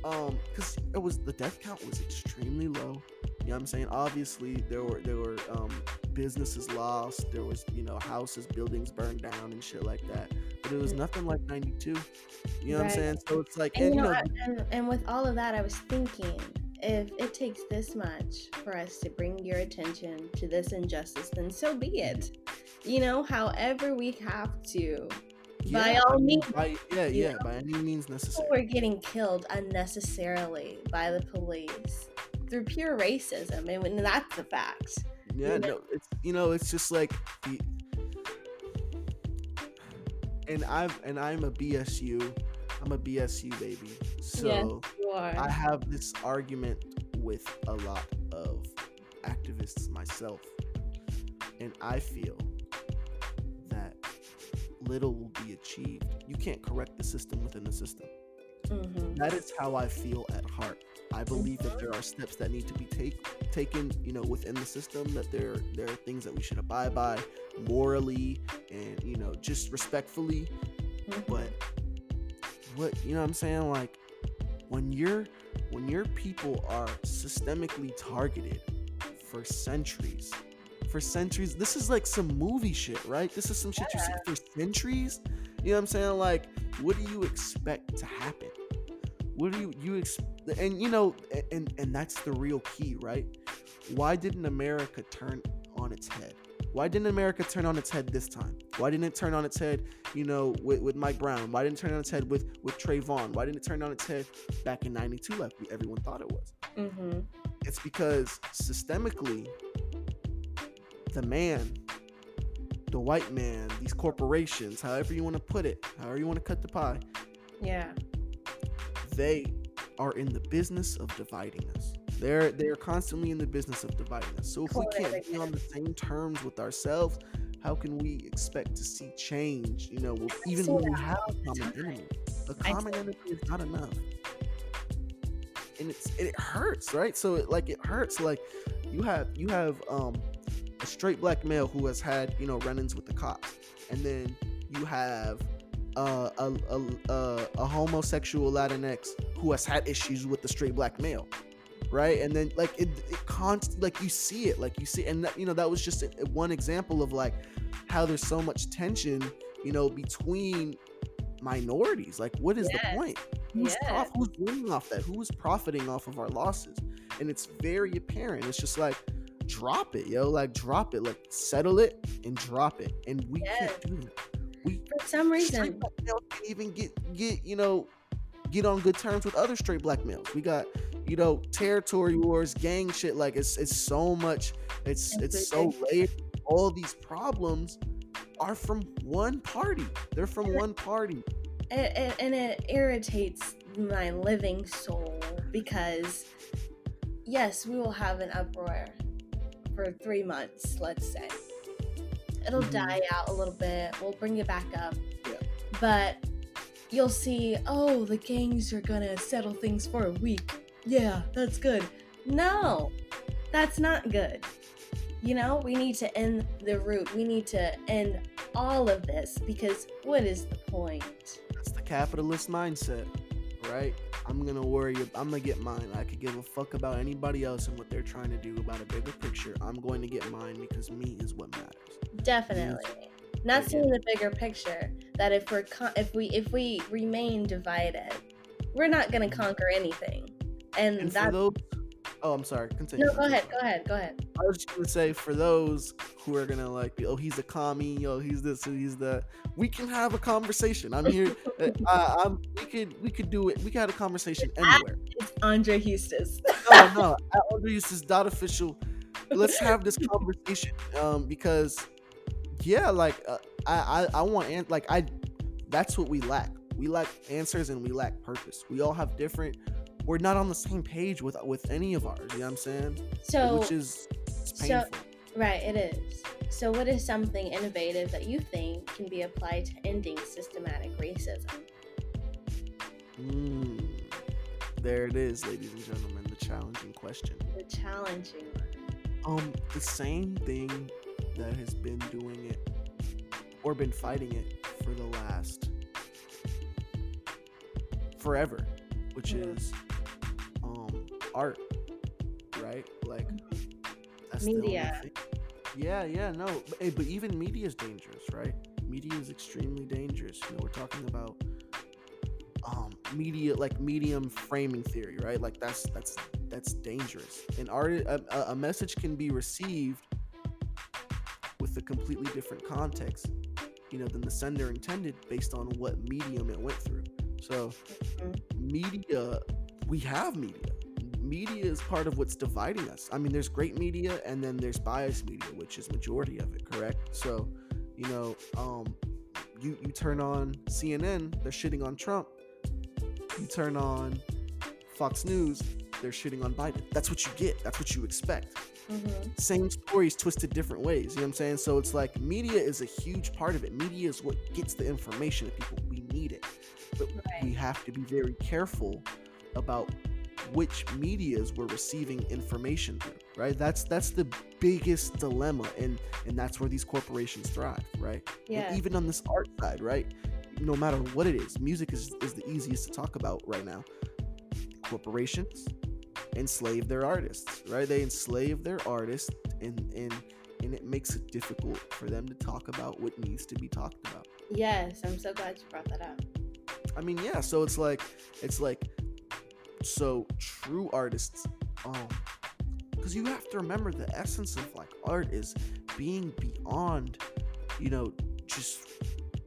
um because it was the death count was extremely low you know what i'm saying obviously there were there were um businesses lost there was you know houses buildings burned down and shit like that but it was Mm. nothing like 92 you know what i'm saying so it's like And, and, you know, know I- and, and with all of that, I was thinking if it takes this much for us to bring your attention to this injustice, then so be it. You know, however we have to. By yeah, all I mean, means, by, yeah yeah know? by any means necessary. People were getting killed unnecessarily by the police through pure racism, and that's the fact. Yeah, you know? no, it's you know, it's just like the and I'm and I'm a BSU. I'm a BSU baby. So Yes, I have this argument with a lot of activists myself. And I feel little will be achieved. You can't correct the system within the system. Mhm. That is how I feel at heart. I believe that there are steps that need to be take, taken, you know, within the system. That there there are things that we should abide by morally and you know just respectfully. Mhm. But what you know, what I'm saying like when your when your people are systemically targeted for centuries, for centuries, this is like some movie shit, right? This is some shit you see for centuries. You know what I'm saying? Like, what do you expect to happen? What do you you expect? And you know, and and that's the real key, right? Why didn't America turn on its head? Why didn't America turn on its head this time? Why didn't it turn on its head, you know, with, with Mike Brown? Why didn't it turn on its head with with Trayvon? Why didn't it turn on its head back in '92 like everyone thought it was? Mm-hmm. It's because systemically, the man, the white man, these corporations, however you want to put it, however you want to cut the pie, Yeah. they are in the business of dividing us. They're they're constantly in the business of dividing us. So if we can't be on the same terms with ourselves, how can we expect to see change? You know, well, even when we have a common enemy, a common enemy is not enough, and it's it hurts, right? So it, like it hurts. Like you have you have um a straight black male who has had you know run-ins with the cops, and then you have uh, a, a, a, a homosexual Latinx who has had issues with the straight black male, right? And then like it, it const like you see it, like you see, and that, you know that was just a, one example of like how there's so much tension, you know, between minorities. Like, what is Yes. the point? Who's, Yes. prof- who's winning off that? Who is profiting off of our losses? And it's very apparent. It's just like drop it, yo. Like drop it. Like settle it and drop it. And we can't do that. We For some reason, can't even get get you know get on good terms with other straight black males. We got you know territory wars, gang shit. Like it's it's so much. It's it's so layered. All these problems are from one party. They're from one party. it, it, and it irritates my living soul because yes we will have an uproar for three months let's say. It'll Mhm. die out a little bit. We'll bring it back up. Yeah. but you'll see oh the gangs are gonna settle things for a week. Yeah that's good. No that's not good. You know we need to end the root. We need to end all of this because what is the point? That's the capitalist mindset, right? I'm gonna worry. I'm gonna get mine. I could give a fuck about anybody else and what they're trying to do about a bigger picture. I'm going to get mine because me is what matters. Definitely. Not seeing the bigger picture that if we're con- if we if we remain divided, we're not going to mm-hmm. conquer anything. And, And that's those, oh, I'm sorry. Continue. no. Go ahead. Go ahead. Go ahead. I was just gonna say for those who are gonna like, oh, he's a commie, yo, he's this, he's that. We can have a conversation. I'm here. uh, I'm. We could. We could do it. We could have a conversation anywhere. It's Andre Hustace. no, no. Andre Hustace dot official. Let's have this conversation. Um, because yeah, like uh, I, I, I want and like I. That's what we lack. We lack answers and we lack purpose. We all have different. We're not on the same page with with any of ours. You know what I'm saying? So Which is so- right, it is. So what is something innovative that you think can be applied to ending systematic racism? Mm, there it is, ladies and gentlemen. The challenging question. The challenging one. Um, the same thing that has been doing it or been fighting it for the last forever, which Mhm. is art, right? Like that's Media. Yeah, yeah, no, but, eh, but even media is dangerous, right? Media is extremely dangerous. You know, we're talking about um media like medium framing theory, right? Like that's that's that's dangerous. An art a, a- message can be received with a completely different context, you know, than the sender intended based on what medium it went through. So Mhm. media we have media media is part of what's dividing us i mean there's great media and then there's biased media which is majority of it correct so you know um you you turn on cnn they're shitting on trump you turn on fox news they're shitting on biden that's what you get that's what you expect Mhm. same stories twisted different ways. You know what I'm saying? So it's like media is a huge part of it. Media is what gets the information to people. We need it. But we have to be very careful about which medias we're receiving information through, right? That's that's the biggest dilemma and and that's where these corporations thrive, right? Yeah. And even on this art side, right? No matter what it is, music is, is the easiest to talk about right now. Corporations enslave their artists, right? They enslave their artists and and and it makes it difficult for them to talk about what needs to be talked about. Yes, I'm so glad you brought that up. I mean, yeah. So it's like, it's like, so true artists, um, because you have to remember the essence of like art is being beyond, you know, just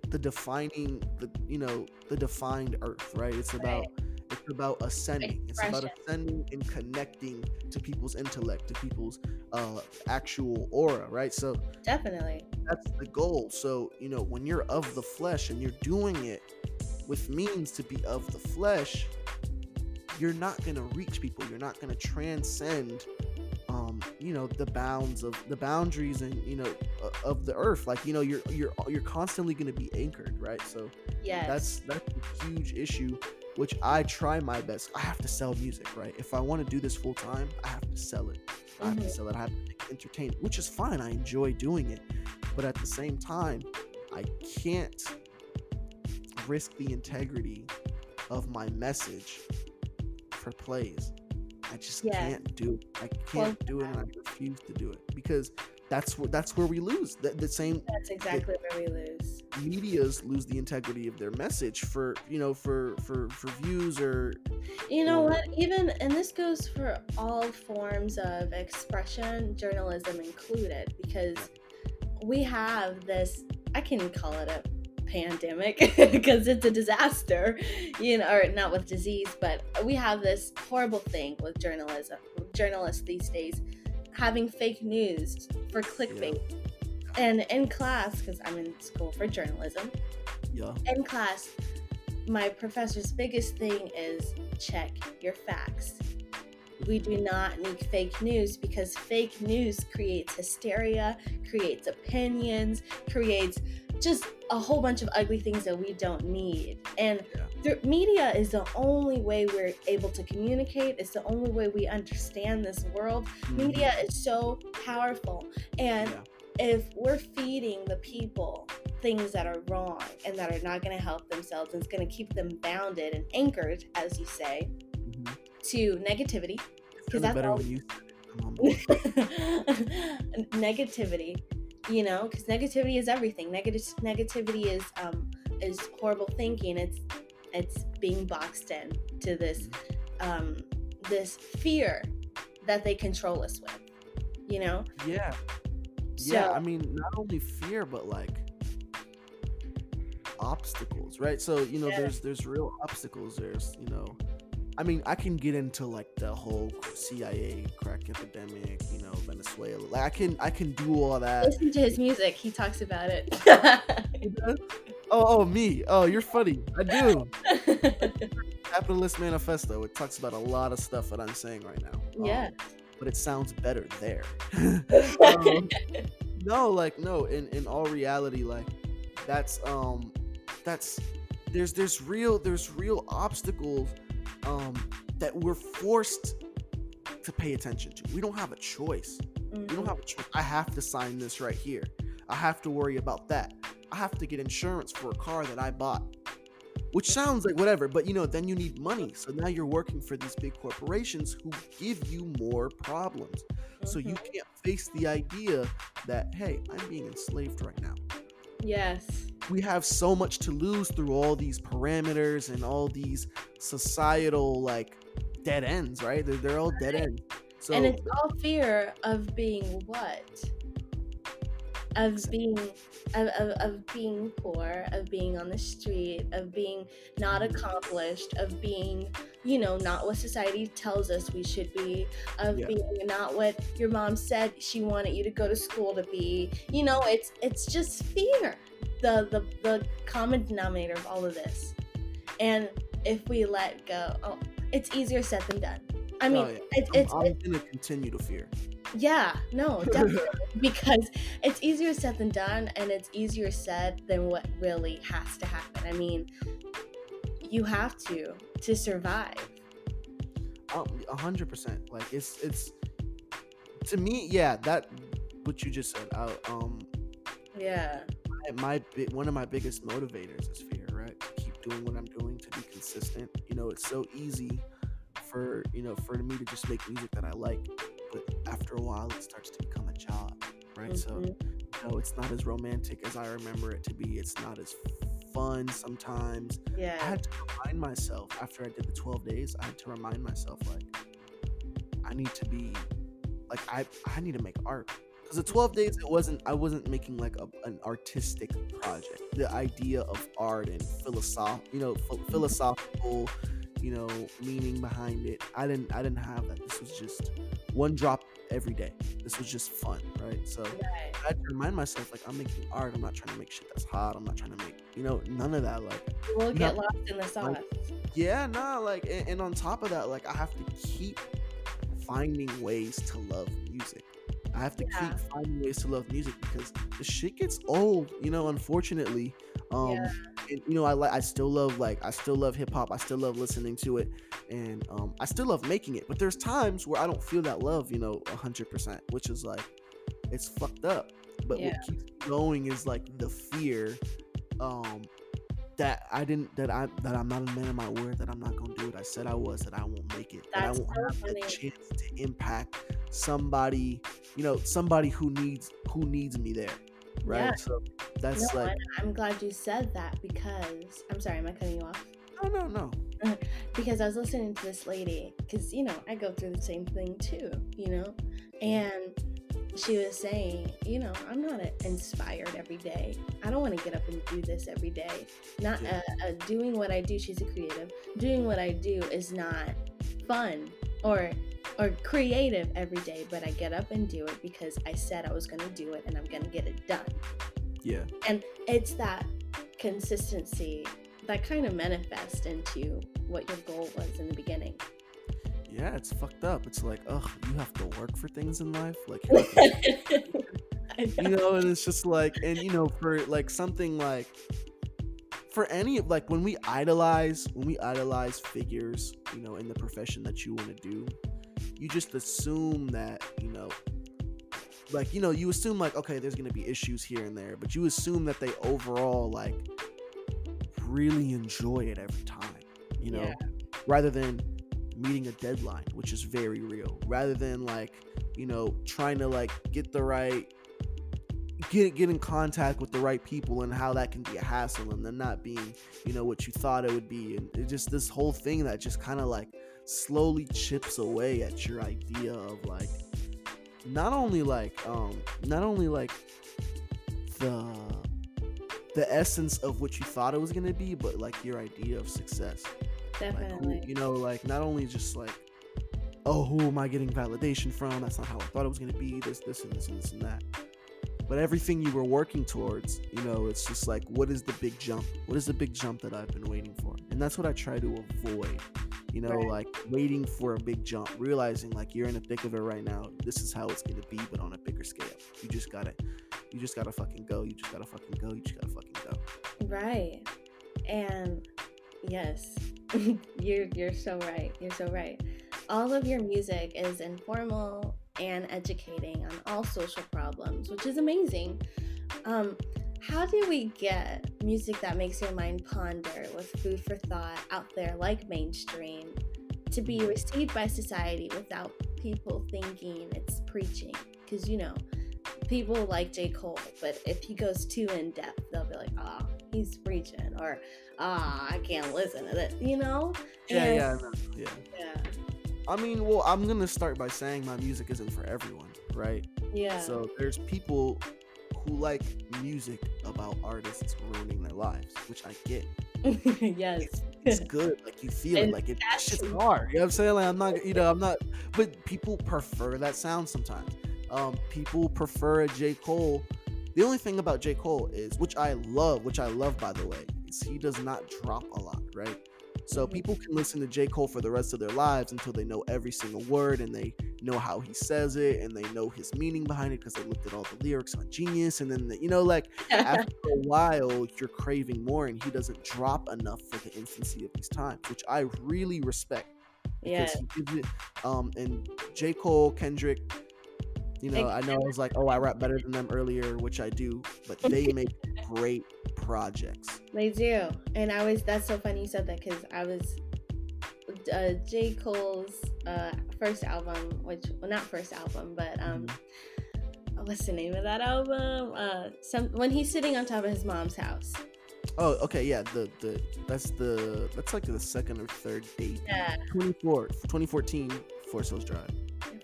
the defining the you know the defined earth, right? It's about it's about ascending. It's about ascending and connecting to people's intellect, to people's uh actual aura, right? So Definitely. that's the goal. So, you know, when you're of the flesh and you're doing it with means to be of the flesh, you're not going to reach people. You're not going to transcend um, you know, the bounds of the boundaries and, you know, uh, of the earth. Like, you know, you're you're you're constantly going to be anchored, right? So, yeah that's that's a huge issue which I try my best. I have to sell music, right? If I want to do this full time, I have to sell it. I have to Mhm. sell it. I have to entertain, which is fine. I enjoy doing it, but at the same time, I can't risk the integrity of my message for plays. I just Yeah. can't do it. I can't do it, and I refuse to do it because that's where that's where we lose. The, the same That's exactly where we lose. medias lose the integrity of their message for you know for for for views or You know or- what? Even, and this goes for all forms of expression, journalism included, because we have this, I can call it a pandemic because it's a disaster, you know, or not with disease, but we have this horrible thing with journalism, journalists these days having fake news for clickbait. And in class, because I'm in school for journalism, yeah in class, my professor's biggest thing is check your facts. We do not need fake news because fake news creates hysteria, creates opinions, creates just a whole bunch of ugly things that we don't need. And Yeah. the media is the only way we're able to communicate. It's the only way we understand this world. Mm-hmm. Media is so powerful. And Yeah. if we're feeding the people things that are wrong and that are not going to help themselves and it's going to keep them bounded and anchored, as you say. To negativity, because that's better all when you said it. I'm on board. negativity, you know, because negativity is everything. Negative negativity is um is horrible thinking. It's it's being boxed in to this um this fear that they control us with, you know. yeah So, yeah i mean not only fear but like obstacles right so you know Yeah. there's there's real obstacles there's you know i mean i can get into like the whole cia crack epidemic you know venezuela like i can i can do all that. Listen to his music. He talks about it. oh oh me. Oh you're funny. I do. Capitalist manifesto. It talks about a lot of stuff that i'm saying right now. Um, yeah. but it sounds better there. Um, no like no in in all reality like that's um that's there's there's real there's real obstacles um that we're forced to pay attention to. We don't have a choice. We don't Mhm. have a choice. I have to sign this right here. I have to worry about that. I have to get insurance for a car that i bought which sounds like whatever but you know then you need money. So now you're working for these big corporations who give you more problems. So you Mhm. can't face the idea that hey i'm being enslaved right now Yes. we have so much to lose through all these parameters and all these societal like dead ends right they're, they're all dead ends so and it's all fear of being what? Of being of, of, of being poor, of being on the street, of being not accomplished, of being, you know, not what society tells us we should be, of Yeah. being not what your mom said she wanted you to go to school to be. You know, it's it's just fear. The the the common denominator of all of this. And if we let go, oh, it's easier said than done. I mean, Oh, yeah. it's I'm, it's, I'm it's gonna continue to fear yeah, no, definitely. because it's easier said than done, and it's easier said than what really has to happen. I mean, you have to to survive. Um, a hundred percent. Like it's it's to me, yeah. That what you just said. I, um, Yeah. my, my one of my biggest motivators is fear. Right, to keep doing what I'm doing, to be consistent. You know, it's so easy for you know for me to just make music that I like, but after a while, it starts to become a job. Right, so Mhm. you know, it's not as romantic as I remember it to be. It's not as fun sometimes. Yeah. I had to remind myself after I did the 12 days, I had to remind myself like I need to be like I I need to make art. Cuz the 12 days it wasn't I wasn't making like a, an artistic project. The idea of art and philosoph, you know, ph- philosophical, you know, meaning behind it. I didn't I didn't have that. This was just one drop every day. This was just fun, right? So Right. I had to remind myself like I'm making art. I'm not trying to make shit that's hot. I'm not trying to make, you know, none of that like we'll No. get lost in the sauce. yeah, nah, like, and, and on top of that, like, I have to keep finding ways to love music. I have to Yeah. keep finding ways to love music because the shit gets old, you know. Unfortunately, um, Yeah. You know, I like, I still love, like, I still love hip hop. I still love listening to it, and um, I still love making it. But there's times where I don't feel that love, you know, hundred percent, which is like, it's fucked up. But Yeah. what keeps going is like the fear, um, that I didn't that I that I'm not a man of my word that I'm not gonna do what I said I was that I won't make it that I won't so have funny. the chance to impact somebody you know somebody who needs who needs me there right Yeah. so that's no, like I'm glad you said that because I'm sorry, am I cutting you off? no no no because I was listening to this lady, because you know I go through the same thing too, you know, and she was saying, you know, I'm not uh, inspired every day. I don't want to get up and do this every day. Not uh, uh, doing what I do. She's a creative. Doing what I do is not fun or or creative every day, but I get up and do it because I said I was going to do it and I'm going to get it done. yeah And it's that consistency that kind of manifests into what your goal was in the beginning. yeah it's fucked up it's like ugh you have to work for things in life like you have to I you know and it's just like and you know for like something like for any like when we idolize when we idolize figures you know in the profession that you want to do you just assume that you know like you know you assume like okay there's gonna be issues here and there but you assume that they overall like really enjoy it every time you know Yeah. rather than meeting a deadline which is very real rather than like you know trying to like get the right get get in contact with the right people and how that can be a hassle and then not being you know what you thought it would be and just this whole thing that just kind of like slowly chips away at your idea of like not only like um not only like the the essence of what you thought it was going to be but like your idea of success. Like Definitely. you know like not only just like oh who am i getting validation from? That's not how i thought it was going to be this this and this and this and that but everything you were working towards you know it's just like what is the big jump what is the big jump that i've been waiting for and that's what i try to avoid you know Right. like waiting for a big jump realizing like you're in the thick of it right now this is how it's going to be but on a bigger scale you just gotta you just gotta fucking go you just gotta fucking go you just gotta fucking go Right. And yes, you're you're so right. You're so right. All of your music is informal and educating on all social problems, which is amazing. Um, how do we get music that makes your mind ponder with food for thought out there like mainstream to be received by society without people thinking it's preaching? Because you know, people like J. Cole, but if he goes too in depth, they'll be like, "Ah, he's preaching," or "Ah, I can't listen to this," you know? yeah And- yeah no, yeah yeah, I mean, well, I'm gonna start by saying my music isn't for everyone, right? yeah. So there's people who like music about artists ruining their lives, which I get. yes, It's good, like you feel it, like it, it's just hard. You know what I'm saying? Like I'm not, you know, I'm not. But people prefer that sound sometimes. Um, people prefer a J Cole. The only thing about J Cole is, which I love, which I love by the way, is he does not drop a lot, right? So Mhm. people can listen to J. Cole for the rest of their lives until they know every single word and they know how he says it and they know his meaning behind it because they looked at all the lyrics on Genius. And then, the, you know, like after a while, you're craving more and he doesn't drop enough for the infancy of these times, which I really respect yeah, because he gives it. Um, and J. Cole, Kendrick, you know, I know I was like, oh, I rap better than them earlier, which I do, but they make great projects. they do. And I was that's so funny you said that because I was uh, J Cole's uh, first album, which well not first album, but um, what's the name of that album? Uh, some when he's sitting on top of his mom's house. Oh, okay, yeah. The the that's the that's like the second or third date. Yeah. 24, 2014 Forest Hills Drive.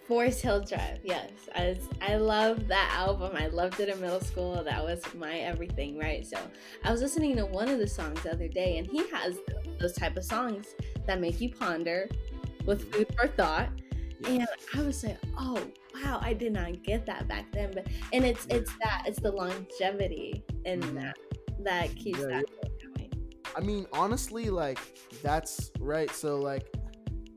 Forest Hill Drive, yes. I, I love that album. I loved it in middle school. That was my everything, right? So I was listening to one of the songs the other day, and he has those type of songs that make you ponder with food for thought. Yeah. And I was like, oh wow, I did not get that back then. But and it's yeah. it's that it's the longevity in mm-hmm. that that keeps yeah, that going. I mean, honestly, like that's right. So like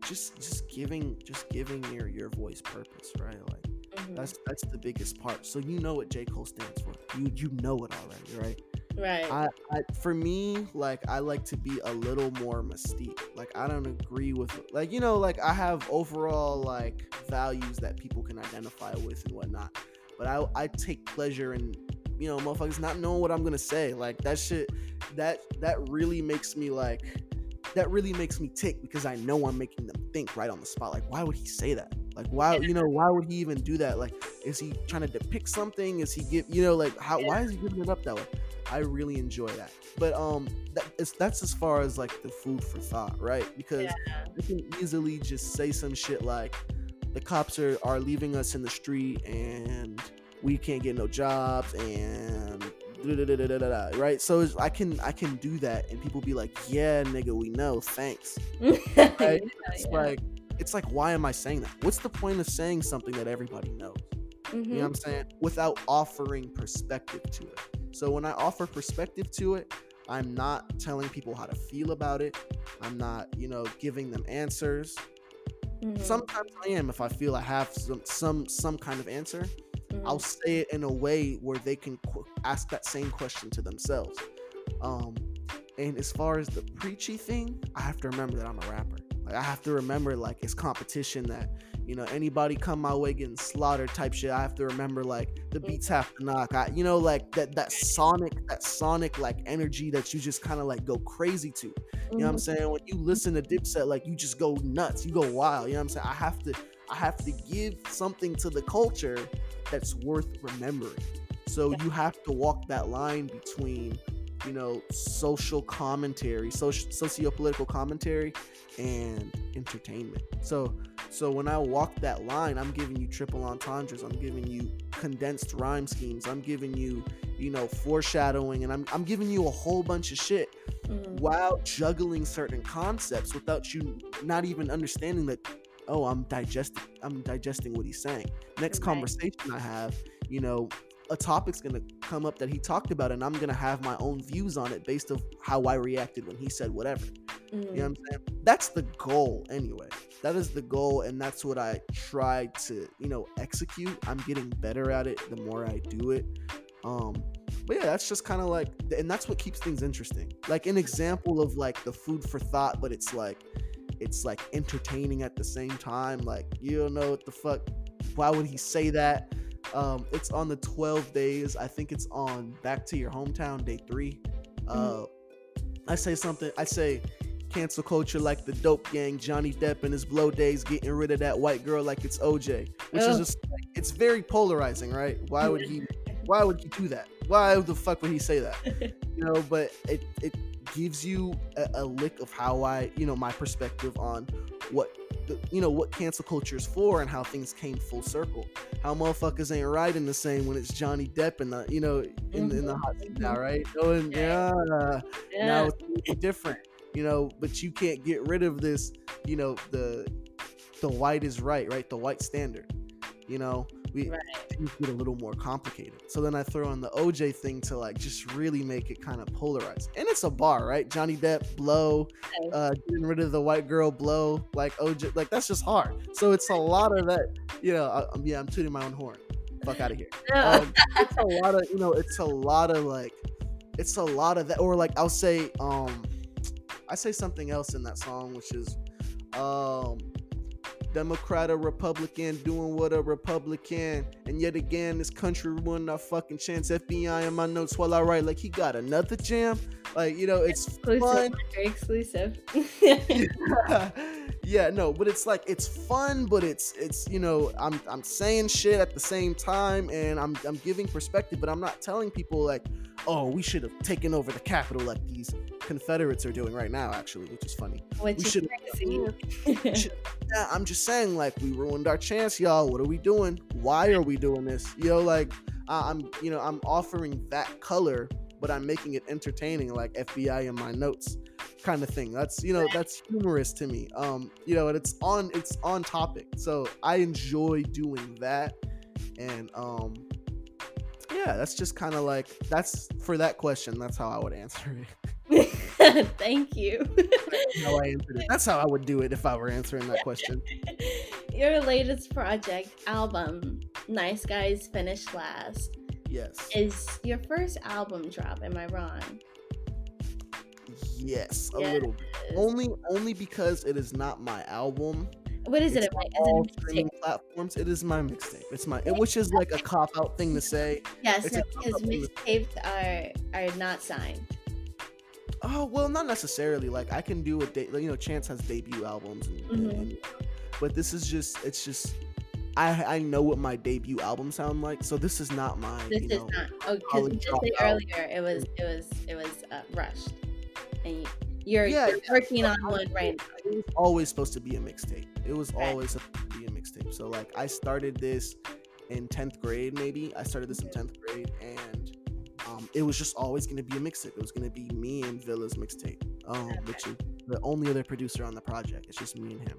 just just giving just giving your your voice purpose, right? Like mm-hmm. that's that's the biggest part. So you know what J Cole stands for. You you know it already, right? Right. I, I for me, like I like to be a little more mystique. Like I don't agree with like you know like I have overall like values that people can identify with and whatnot. But I I take pleasure in you know motherfuckers not knowing what I'm gonna say. Like that shit that that really makes me like that really makes me tick because I know I'm making them think right on the spot. Like, why would he say that? Like, why, you know, why would he even do that? Like, is he trying to depict something? Is he give, you know, like, how, why is he giving it up that way? I really enjoy that. But um, that is that's as far as like the food for thought, right? Because yeah. you can easily just say some shit like, the cops are are leaving us in the street and we can't get no jobs and right? So I can I can do that, and people be like, "Yeah, nigga, we know, thanks." right? yeah, it's yeah. like it's like, why am I saying that? What's the point of saying something that everybody knows? Mm-hmm. You know what mm-hmm. I'm saying? Without offering perspective to it. So when I offer perspective to it, I'm not telling people how to feel about it. I'm not, you know, giving them answers. Mm-hmm. Sometimes I am if I feel I have some some some kind of answer. I'll say it in a way where they can qu- ask that same question to themselves. Um, and as far as the preachy thing, I have to remember that I'm a rapper. Like I have to remember like it's competition that you know anybody come my way getting slaughtered type shit. I have to remember like the beats mm-hmm. have to knock. I you know like that that sonic that sonic like energy that you just kind of like go crazy to. You know what I'm mm-hmm. saying? When you listen to Dipset, like you just go nuts, you go wild. You know what I'm saying? I have to I have to give something to the culture that's worth remembering. So you have to walk that line between, you know, social commentary, social socio-political commentary and entertainment. So so when I walk that line, I'm giving you triple entendres, I'm giving you condensed rhyme schemes, I'm giving you, you know, foreshadowing and I'm I'm giving you a whole bunch of shit mm. while juggling certain concepts without you not even understanding that oh i'm digesting i'm digesting what he's saying. Next conversation i have you know a topic's gonna come up that he talked about and i'm gonna have my own views on it based of how i reacted when he said whatever. Mm-hmm. you know what i'm mm. saying? That's the goal anyway. That is the goal and that's what i try to you know execute. I'm getting better at it the more i do it. Um but yeah that's just kind of like and that's what keeps things interesting. Like an example of like the food for thought but it's like it's like entertaining at the same time. Like you don't know what the fuck. Why would he say that? Um, it's on the 12 days. I think it's on Back to Your Hometown Day 3 uh, mm-hmm. I say something. I say cancel culture like the dope gang, Johnny Depp and his blow days, getting rid of that white girl like it's OJ, which is just it's very polarizing, right? Why would he? Why would he do that? Why the fuck would he say that? You know, but it it gives you a, a, lick of how I, you know, my perspective on what, the, you know, what cancel culture is for and how things came full circle. How motherfuckers ain't riding the same when it's Johnny Depp and the, you know, in, mm-hmm. in the hot seat now, right? Oh, and yeah, yeah. now it's different, you know, but you can't get rid of this, you know, the, the white is right, right? The white standard, you know, we right. things get a little more complicated. So then I throw in the OJ thing to like just really make it kind of polarized. And it's a bar, right? Johnny Depp, blow, uh, getting rid of the white girl, blow, like OJ, like that's just hard. So it's a lot of that. You know, I, yeah, I'm tooting my own horn. Fuck out of here. Um, it's a lot of, you know, it's a lot of like, it's a lot of that. Or like I'll say, um, I say something else in that song, which is, um, Democrat or Republican doing what a Republican. And yet again, this country ruined our fucking chance. FBI in my notes while I write, like he got another jam. Like, you know, it's exclusive. exclusive. yeah, no, but it's like it's fun, but it's it's you know, I'm I'm saying shit at the same time and I'm I'm giving perspective, but I'm not telling people like, oh, we should have taken over the Capitol like these Confederates are doing right now, actually, which is funny. Which We is should- crazy. Yeah, I'm just saying, like, we ruined our chance, y'all. What are we doing? Why are we doing this? You know, like, I- I'm, you know, I'm offering that color, but I'm making it entertaining, like FBI in my notes, kind of thing. That's, you know, that's humorous to me. Um, you know, and it's on, it's on topic, so I enjoy doing that, and um, yeah, that's just kind of like that's for that question. That's how I would answer it. Thank you. How I answered it. That's how I would do it if I were answering that question. Your latest project album, Nice Guys Finished Last, Yes. is your first album drop. Am I wrong? Yes, a Yeah. little. bit. Only only because it is not my album. What is it? It's Like, on all is it streaming platforms. It is my mixtape. It's my it, which is like a cop out thing to say. Yes, no, because mixtapes are are not signed. Oh well, not necessarily. Like I can do a de- you know, Chance has debut albums, and, Mhm. and- but this is just it's just I I know what my debut album sound like. So this is not my This you is know. not. Oh, because college you did say earlier it was it was it was uh, rushed, and you, you're, Yeah, you're working but on one right now. It was always supposed to be a mixtape. It was Right. always supposed to be a mixtape. So like I started this in tenth grade, maybe. I started this in tenth grade, and um, it was just always gonna be a mixtape. It was gonna be me and Villa's mixtape, um, which is the only other producer on the project. It's just me and him.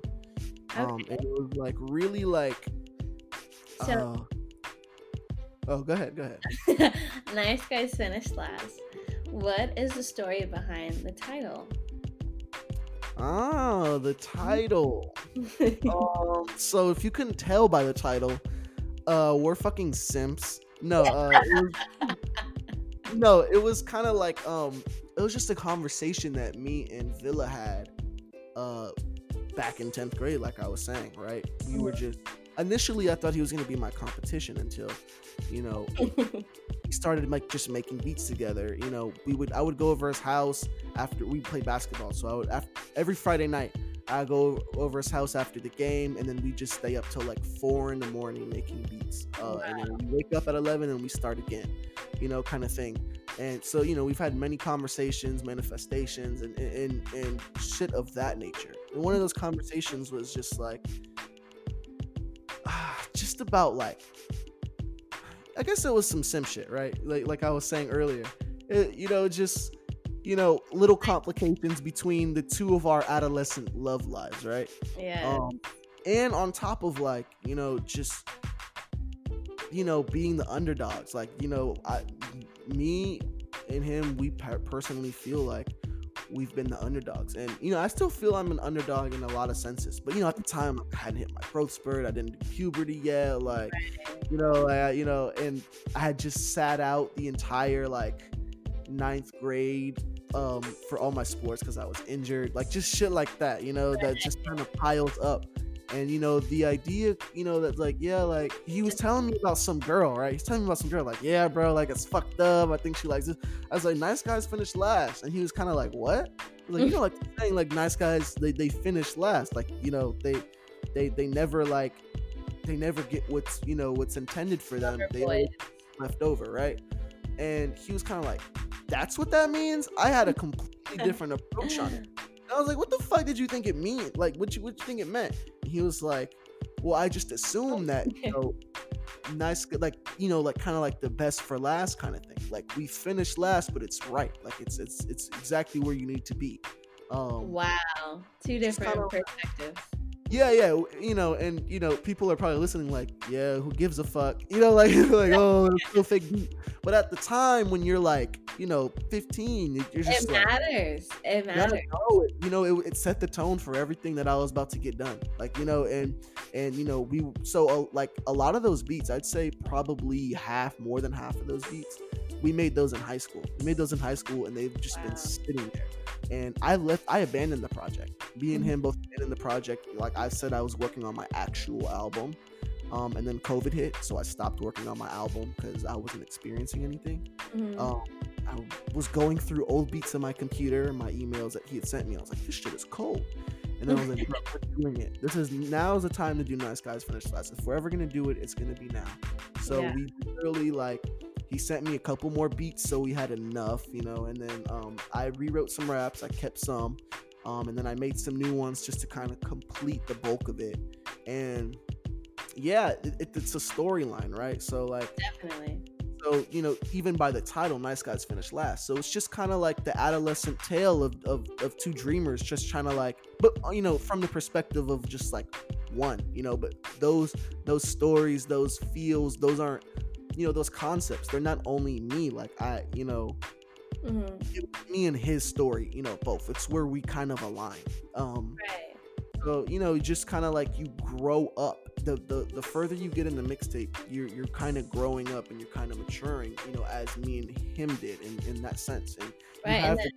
Um, and it was like really like. So- uh, oh, go ahead. Go ahead. nice guys finished last. What is the story behind the title? Ah, the title. um, so if you couldn't tell by the title, uh, we're fucking simps. No, uh, it was, no, it was kind of like um, it was just a conversation that me and Villa had, uh, back in tenth grade. Like I was saying, right? We were just initially I thought he was gonna be my competition until, you know, we started like just making beats together. You know, we would I would go over his house after we play basketball. So I would after, every Friday night I go over his house after the game, and then we just stay up till like four in the morning making beats. Uh, And then we wake up at eleven and we start again. You know, kind of thing. And so you know we've had many conversations, manifestations, and and and shit of that nature. And one of those conversations was just like, just about like I guess it was some sim shit, right? Like like I was saying earlier, It- you know, just you know, little complications between the two of our adolescent love lives, right? yeah. Um, and on top of like you know just you know being the underdogs, like you know, I, me and him, we personally feel like we've been the underdogs, and you know, I still feel I'm an underdog in a lot of senses. But you know, at the time, I hadn't hit my growth spurt, I didn't do puberty yet, like you know, I, you know, and I had just sat out the entire like ninth grade um for all my sports because I was injured, like just shit like that, you know, that just kind of piles up. And you know, the idea, you know, that like, yeah, like he was telling me about some girl, right? He's telling me about some girl, like, yeah, bro, like it's fucked up. I think she likes this. I was like, nice guys finished last, and he was kind of like, what? Was like, you mm. know, like saying like nice guys, they they finish last, like you know, they they they never like they never get what's you know what's intended for them. They left over, right? And he was kind of like, "That's what that means." I had a completely different approach on it. And I was like, "What the fuck did you think it mean? Like, what you what you think it meant?" And he was like, "Well, I just assumed that you know, nice, like you know, like kind of like the best for last kind of thing. Like we finished last, but it's right. Like it's it's it's exactly where you need to be." Um, Wow. Two different kinda- perspectives. Yeah, yeah, you know, and you know, people are probably listening like, yeah, who gives a fuck? You know, like like oh, it's so fake. But at the time when you're like, you know, 15, you- you're just It like, matters. It matters. know it. You know, it, it set the tone for everything that I was about to get done. Like, you know, and and you know, we so uh, like a lot of those beats, I'd say probably half, more than half of those beats, we made those in high school. We made those in high school, and they've just Wow. been sitting there. And I left. I abandoned the project. Me and him both abandoned the project. Like I said, I was working on my actual album, um, and then COVID hit, so I stopped working on my album because I wasn't experiencing anything. Mhm. Um, I was going through old beats on my computer, my emails that he had sent me. I was like, this shit is cold. And then I was like, bro, we're doing it. This is now is the time to do Nice Guys Finish Last. If we're ever gonna do it, it's gonna be now. So Yeah. we literally like he sent me a couple more beats, so we had enough, you know. And then um, I rewrote some raps. I kept some, um, and then I made some new ones just to kind of complete the bulk of it. And yeah, it, it, it's a storyline, right? So like Definitely. so you know even by the title nice guys finish last so it's just kind of like the adolescent tale of, of of two dreamers just trying to like but uh, you know from the perspective of just like one you know but those those stories those feels those aren't you know those concepts they're not only me like i you know hmm me and his story you know both it's where we kind of align um Right. so you know, just kind of like you grow up. The, the the further you get in the mixtape, you're you're kind of growing up and you're kind of maturing. You know, as me and him did in, in that sense. And you have And then,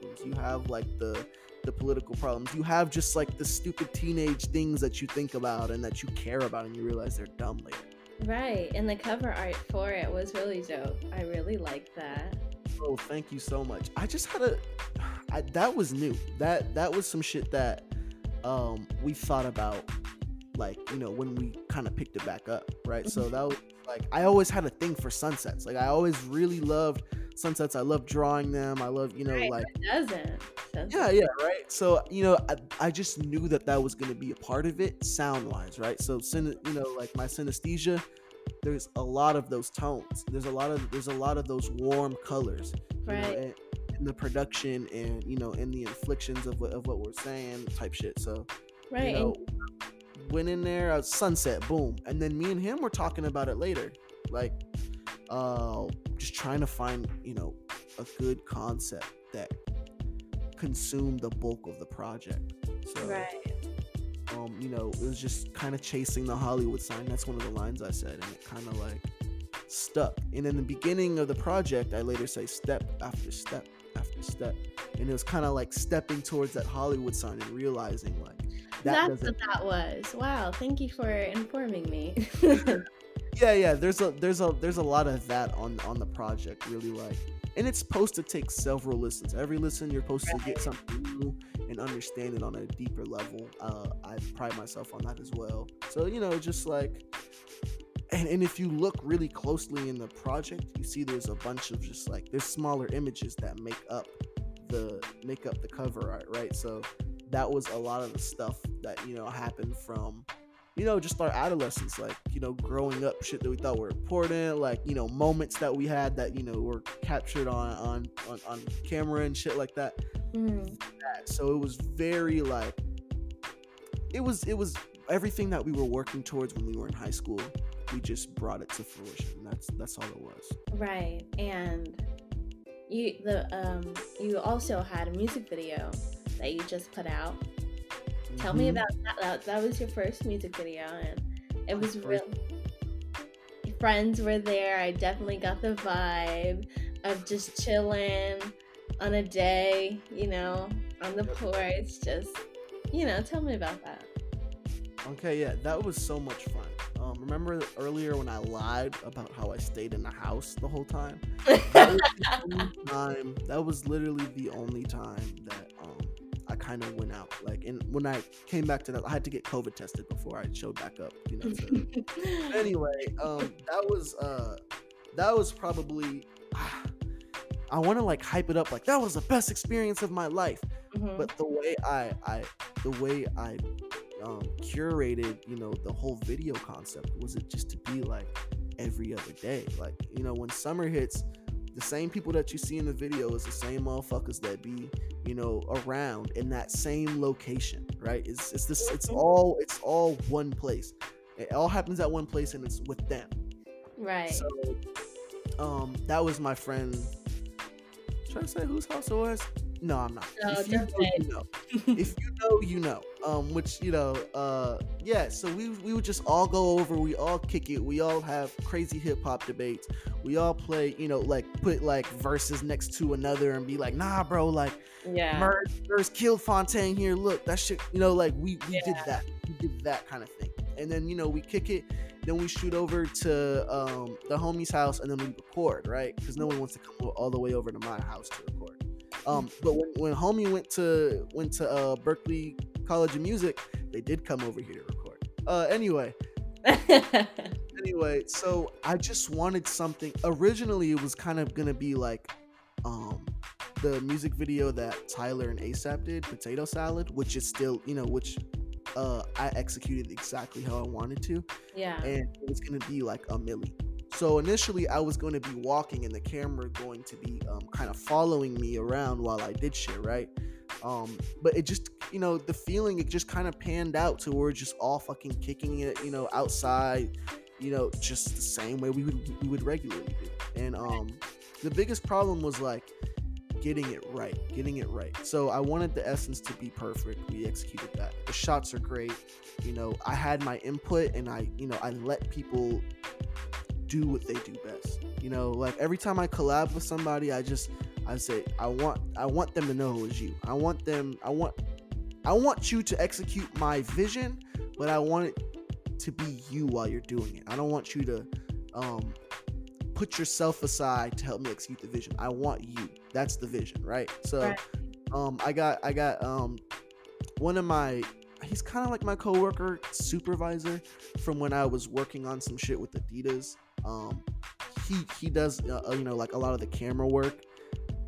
the you have like the the political problems. You have just like the stupid teenage things that you think about and that you care about, and you realize they're dumb later. Right. And the cover art for it was really dope. I really liked that. Oh, thank you so much. I just had a I, that was new. That that was some shit that um we thought about like, you know, when we kind of picked it back up, right? So that was like I always had a thing for sunsets. Like I always really loved sunsets. I love drawing them. I love, you know, Right, like doesn't. Yeah, yeah, right. So you know, I, I just knew that that was gonna be a part of it, sound wise, right? So, you know, like my synesthesia, there's a lot of those tones. There's a lot of there's a lot of those warm colors, you know, Right. and- in the production and you know in the inflictions of what of what we're saying, type shit. So Right. you know, went in there, at sunset, boom, and then me and him were talking about it later, like, uh, just trying to find, you know, a good concept that consumed the bulk of the project. So, right. um, you know, it was just kind of chasing the Hollywood sign. That's one of the lines I said, and it kind of like stuck. And in the beginning of the project, I later say step after step after step, and it was kind of like stepping towards that Hollywood sign and realizing like that That's what that was. Wow. Thank you for informing me. yeah yeah there's a there's a there's a lot of that on on the project really like and it's supposed to take several listens every listen you're supposed to get something new and understand it on a deeper level uh i pride myself on that as well so you know just like and, and if you look really closely in the project you see there's a bunch of just like there's smaller images that make up the make up the cover art right so that was a lot of the stuff that you know happened from you know, just our adolescence, like, you know, growing up, shit that we thought were important, like, you know, moments that we had that, you know, were captured on on on, on camera and shit like that. Mm, That- So it was very like it was it was everything that we were working towards when we were in high school. We just brought it to fruition. That's that's all it was. right. And you the um you also had a music video that you just put out. Tell me Mhm. about that. that. That was your first music video, and it was real. Friends were there. I definitely got the vibe of just chilling on a day, you know, on the porch. Just, you know, tell me about that. Okay, yeah, that was so much fun. Um, remember earlier when I lied about how I stayed in the house the whole time? That was the time. That was literally the only time that um I kind of went out. Like, and when I came back to that, I had to get COVID tested before I showed back up. You know. So. anyway, um, that was uh, that was probably. I want to like hype it up like that was the best experience of my life Mhm. but the way I I the way I um, curated, you know, the whole video concept was it just to be like every other day. Like you know, when summer hits, the same people that you see in the video is the same motherfuckers that be you know around in that same location, right? It's it's this it's Mhm. all it's all one place. It all happens at one place and it's with them. right. So um that was my friend. I say whose house it was? No, I'm not. No, if you know, you know. If you know, you know. Um, which you know, uh, yeah. So we we would just all go over. We all kick it. We all have crazy hip hop debates. We all play, you know, like put like verses next to another and be like, nah, bro, like, Yeah. Murs, Murs killed Fontaine here. Look, that shit. You know, like we we did that. We did that kind of thing. And then you know we kick it. Then we shoot over to um, the homie's house and then we record, right? Because no one wants to come all the way over to my house to record. Um, but when, when homie went to went to uh, Berklee College of Music, they did come over here to record. Uh, anyway, anyway, so I just wanted something. Originally, it was kind of gonna be like um, the music video that Tyler and ASAP did, Potato Salad, which is still, you know, which uh, I executed exactly how I wanted to yeah. and it was gonna be like a milli. So initially, I was going to be walking, and the camera going to be um, kind of following me around while I did shit, right? Um, but it just, you know, the feeling it just kind of panned out to where we're just all fucking kicking it, you know, outside, you know, just the same way we would we would regularly do. And um, the biggest problem was like getting it right, getting it right. So I wanted the essence to be perfect. We executed that. The shots are great. You know, I had my input and I, you know, I let people do what they do best. You know, like every time I collab with somebody, I just I say I want I want them to know it was you. I want them I want I want you to execute my vision, but I want it to be you while you're doing it. I don't want you to um put yourself aside to help me execute the vision. I want you. That's the vision, right? So Right. um I got I got um one of my he's kind of like my coworker supervisor from when I was working on some shit with Adidas. Um he he does uh, uh, you know like a lot of the camera work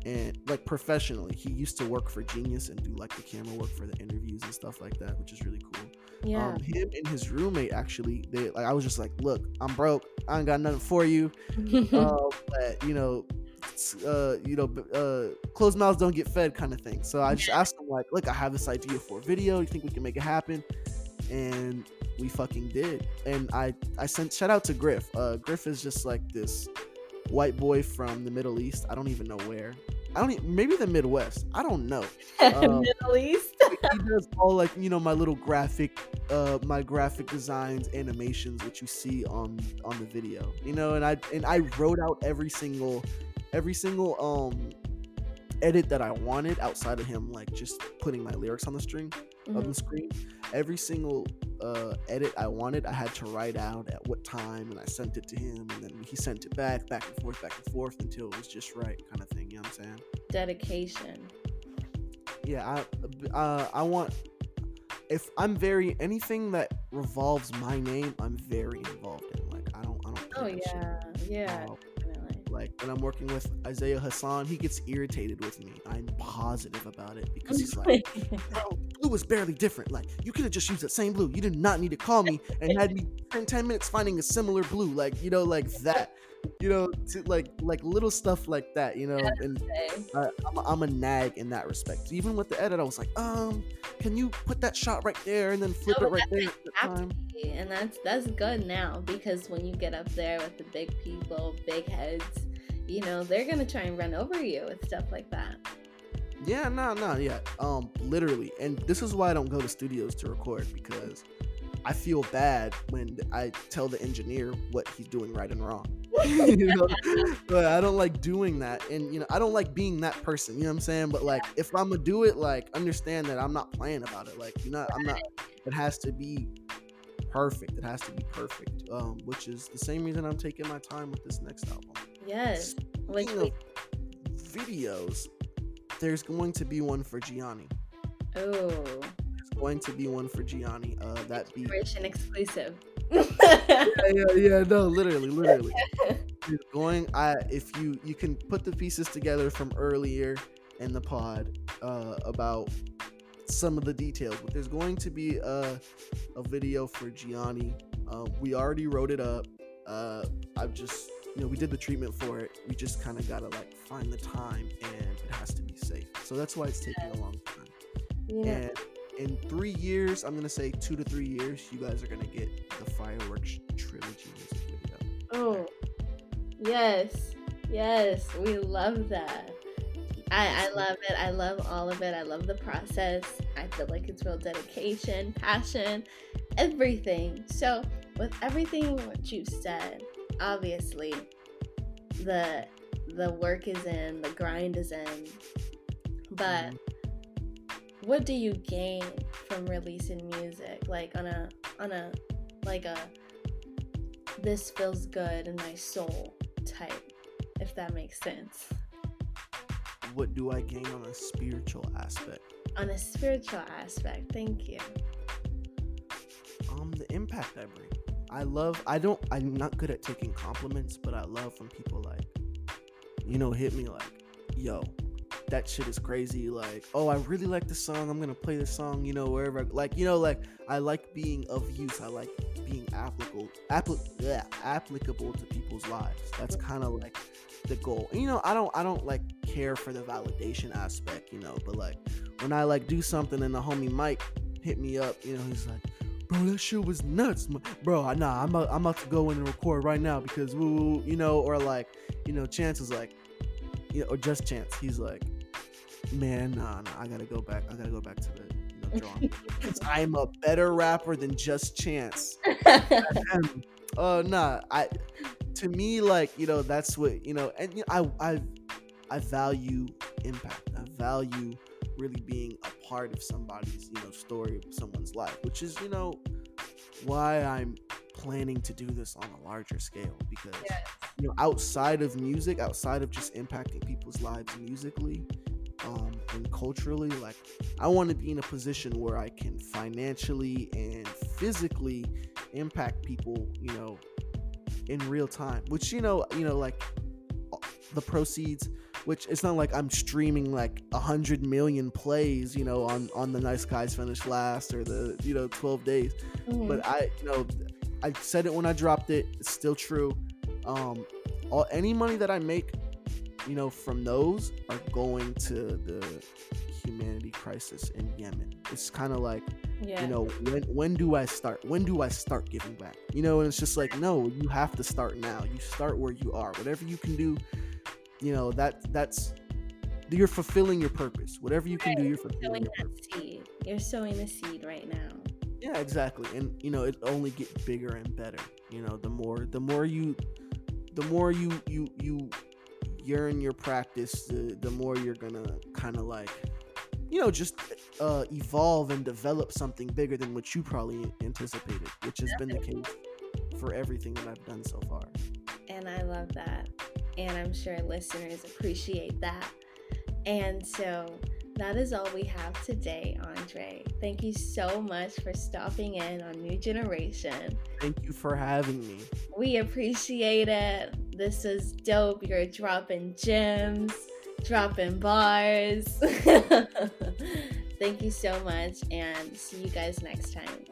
and like professionally. He used to work for Genius and do like the camera work for the interviews and stuff like that, which is really cool. Yeah. Um, him and his roommate actually, they like I was just like, look, I'm broke. I ain't got nothing for you. uh, but you know, uh, you know, uh, closed mouths don't get fed, kind of thing. So I just asked him like, look, I have this idea for a video. You think we can make it happen? And we fucking did. And I I sent shout out to Griff. Uh, Griff is just like this white boy from the Middle East. I don't even know where. I don't even, maybe the Midwest. I don't know. um, Middle East. he does all like you know my little graphic uh my graphic designs animations which you see on on the video you know and i and i wrote out every single every single um edit that i wanted outside of him like just putting my lyrics on the string on Mhm. the screen every single uh edit i wanted i had to write out at what time and i sent it to him and then he sent it back back and forth back and forth until it was just right kind of thing you know what i'm saying Dedication. yeah i uh, i want if i'm very anything that revolves my name i'm very involved in like i don't i don't Oh that shit. yeah. Yeah. Like when i'm working with isaiah hassan he gets irritated with me. I'm positive about it because he's like bro blue was barely different. Like you could have just used that same blue. You did not need to call me and had me spend 10 minutes finding a similar blue. Like you know like that you know to like like little stuff like that you know and I, I'm, a, I'm a nag in that respect. Even with the edit, I was like, um, can you put that shot right there and then flip No, it right there? at that time? And that's that's good now because when you get up there with the big people, big heads, you know, they're gonna try and run over you with stuff like that. Yeah, no, no, yeah. Um, literally, and this is why I don't go to studios to record because I feel bad when I tell the engineer what he's doing right and wrong. you know? But I don't like doing that, and you know, I don't like being that person. You know what I'm saying? But like, if I'm gonna do it, like, understand that I'm not playing about it. Like, you know, I'm not. It has to be perfect. It has to be perfect. Um, which is the same reason I'm taking my time with this next album. Yes. Which of videos, there's going to be one for Gianni. oh going to be one for Gianni. Uh, that beat. generation exclusive. Yeah, yeah, yeah. No, literally, literally. There's going. I if you you can put the pieces together from earlier in the pod uh, about some of the details, but there's going to be a a video for Gianni. Uh, we already wrote it up. Uh, I've just you know we did the treatment for it. We just kind of gotta like find the time, and it has to be safe. So that's why it's taking a long time. Yeah. And in three years, I'm gonna say two to three years, you guys are gonna get the fireworks trilogy music video. oh yes, yes, we love that. I, I love it. I love all of it. I love the process. I feel like it's real dedication, passion, everything. So, with everything what you've said, obviously, the the work is in, the grind is in. But mm-hmm. What do you gain from releasing music? Like on a on a like a this feels good in my soul type, if that makes sense what do I gain on a spiritual aspect? On a spiritual aspect, thank you. Um, the impact I bring. I love. I don't. I'm not good at taking compliments, but I love when people like, you know, hit me like, "Yo, that shit is crazy." Like, "Oh, I really like the song. I'm gonna play the song." You know, wherever. I, like, you know, like I like being of use. I like being applicable, appli- applicable to people's lives. That's kind of like the goal. And, you know, I don't I don't like care for the validation aspect, you know, but like when I like do something and the homie Mike hit me up, you know, he's like, bro, that shit was nuts, bro. Nah, I'm about, I'm about to go in and record right now because woo, you know, or like, you know, Chance is like, you know, or just Chance, he's like, man, nah, nah, I gotta go back. I gotta go back to the you know, drawing. I'm a better rapper than just Chance. Oh uh, nah, I to me, like you know, that's what you know, and you know, I I I value impact. I value really being a part of somebody's you know story of someone's life, which is you know why I'm planning to do this on a larger scale because yes. you know outside of music, outside of just impacting people's lives musically. Um, and culturally, like I want to be in a position where I can financially and physically impact people, you know, in real time which you know you know like the proceeds which it's not like i'm streaming like a hundred million plays you know on on the nice guys finished last or the you know 12 days mm-hmm. but i you know i said it when i dropped it it's still true um all any money that i make you know from those are going to the humanity crisis in yemen it's kind of like yeah. you know when when do i start when do i start giving back you know and it's just like no you have to start now you start where you are whatever you can do you know that that's you're fulfilling your purpose whatever you can right. do you're fulfilling you're your purpose. seed you're sowing the seed right now yeah exactly and you know it only get bigger and better you know the more the more you the more you you you yearn your practice the the more you're gonna kind of like you know, just uh, evolve and develop something bigger than what you probably anticipated, which has been the case for everything that I've done so far. And I love that. And I'm sure listeners appreciate that. And so that is all we have today, Andre. Thank you so much for stopping in on New Generation. Thank you for having me. We appreciate it. This is dope. You're dropping gems dropping bars. Thank you so much, and see you guys next time.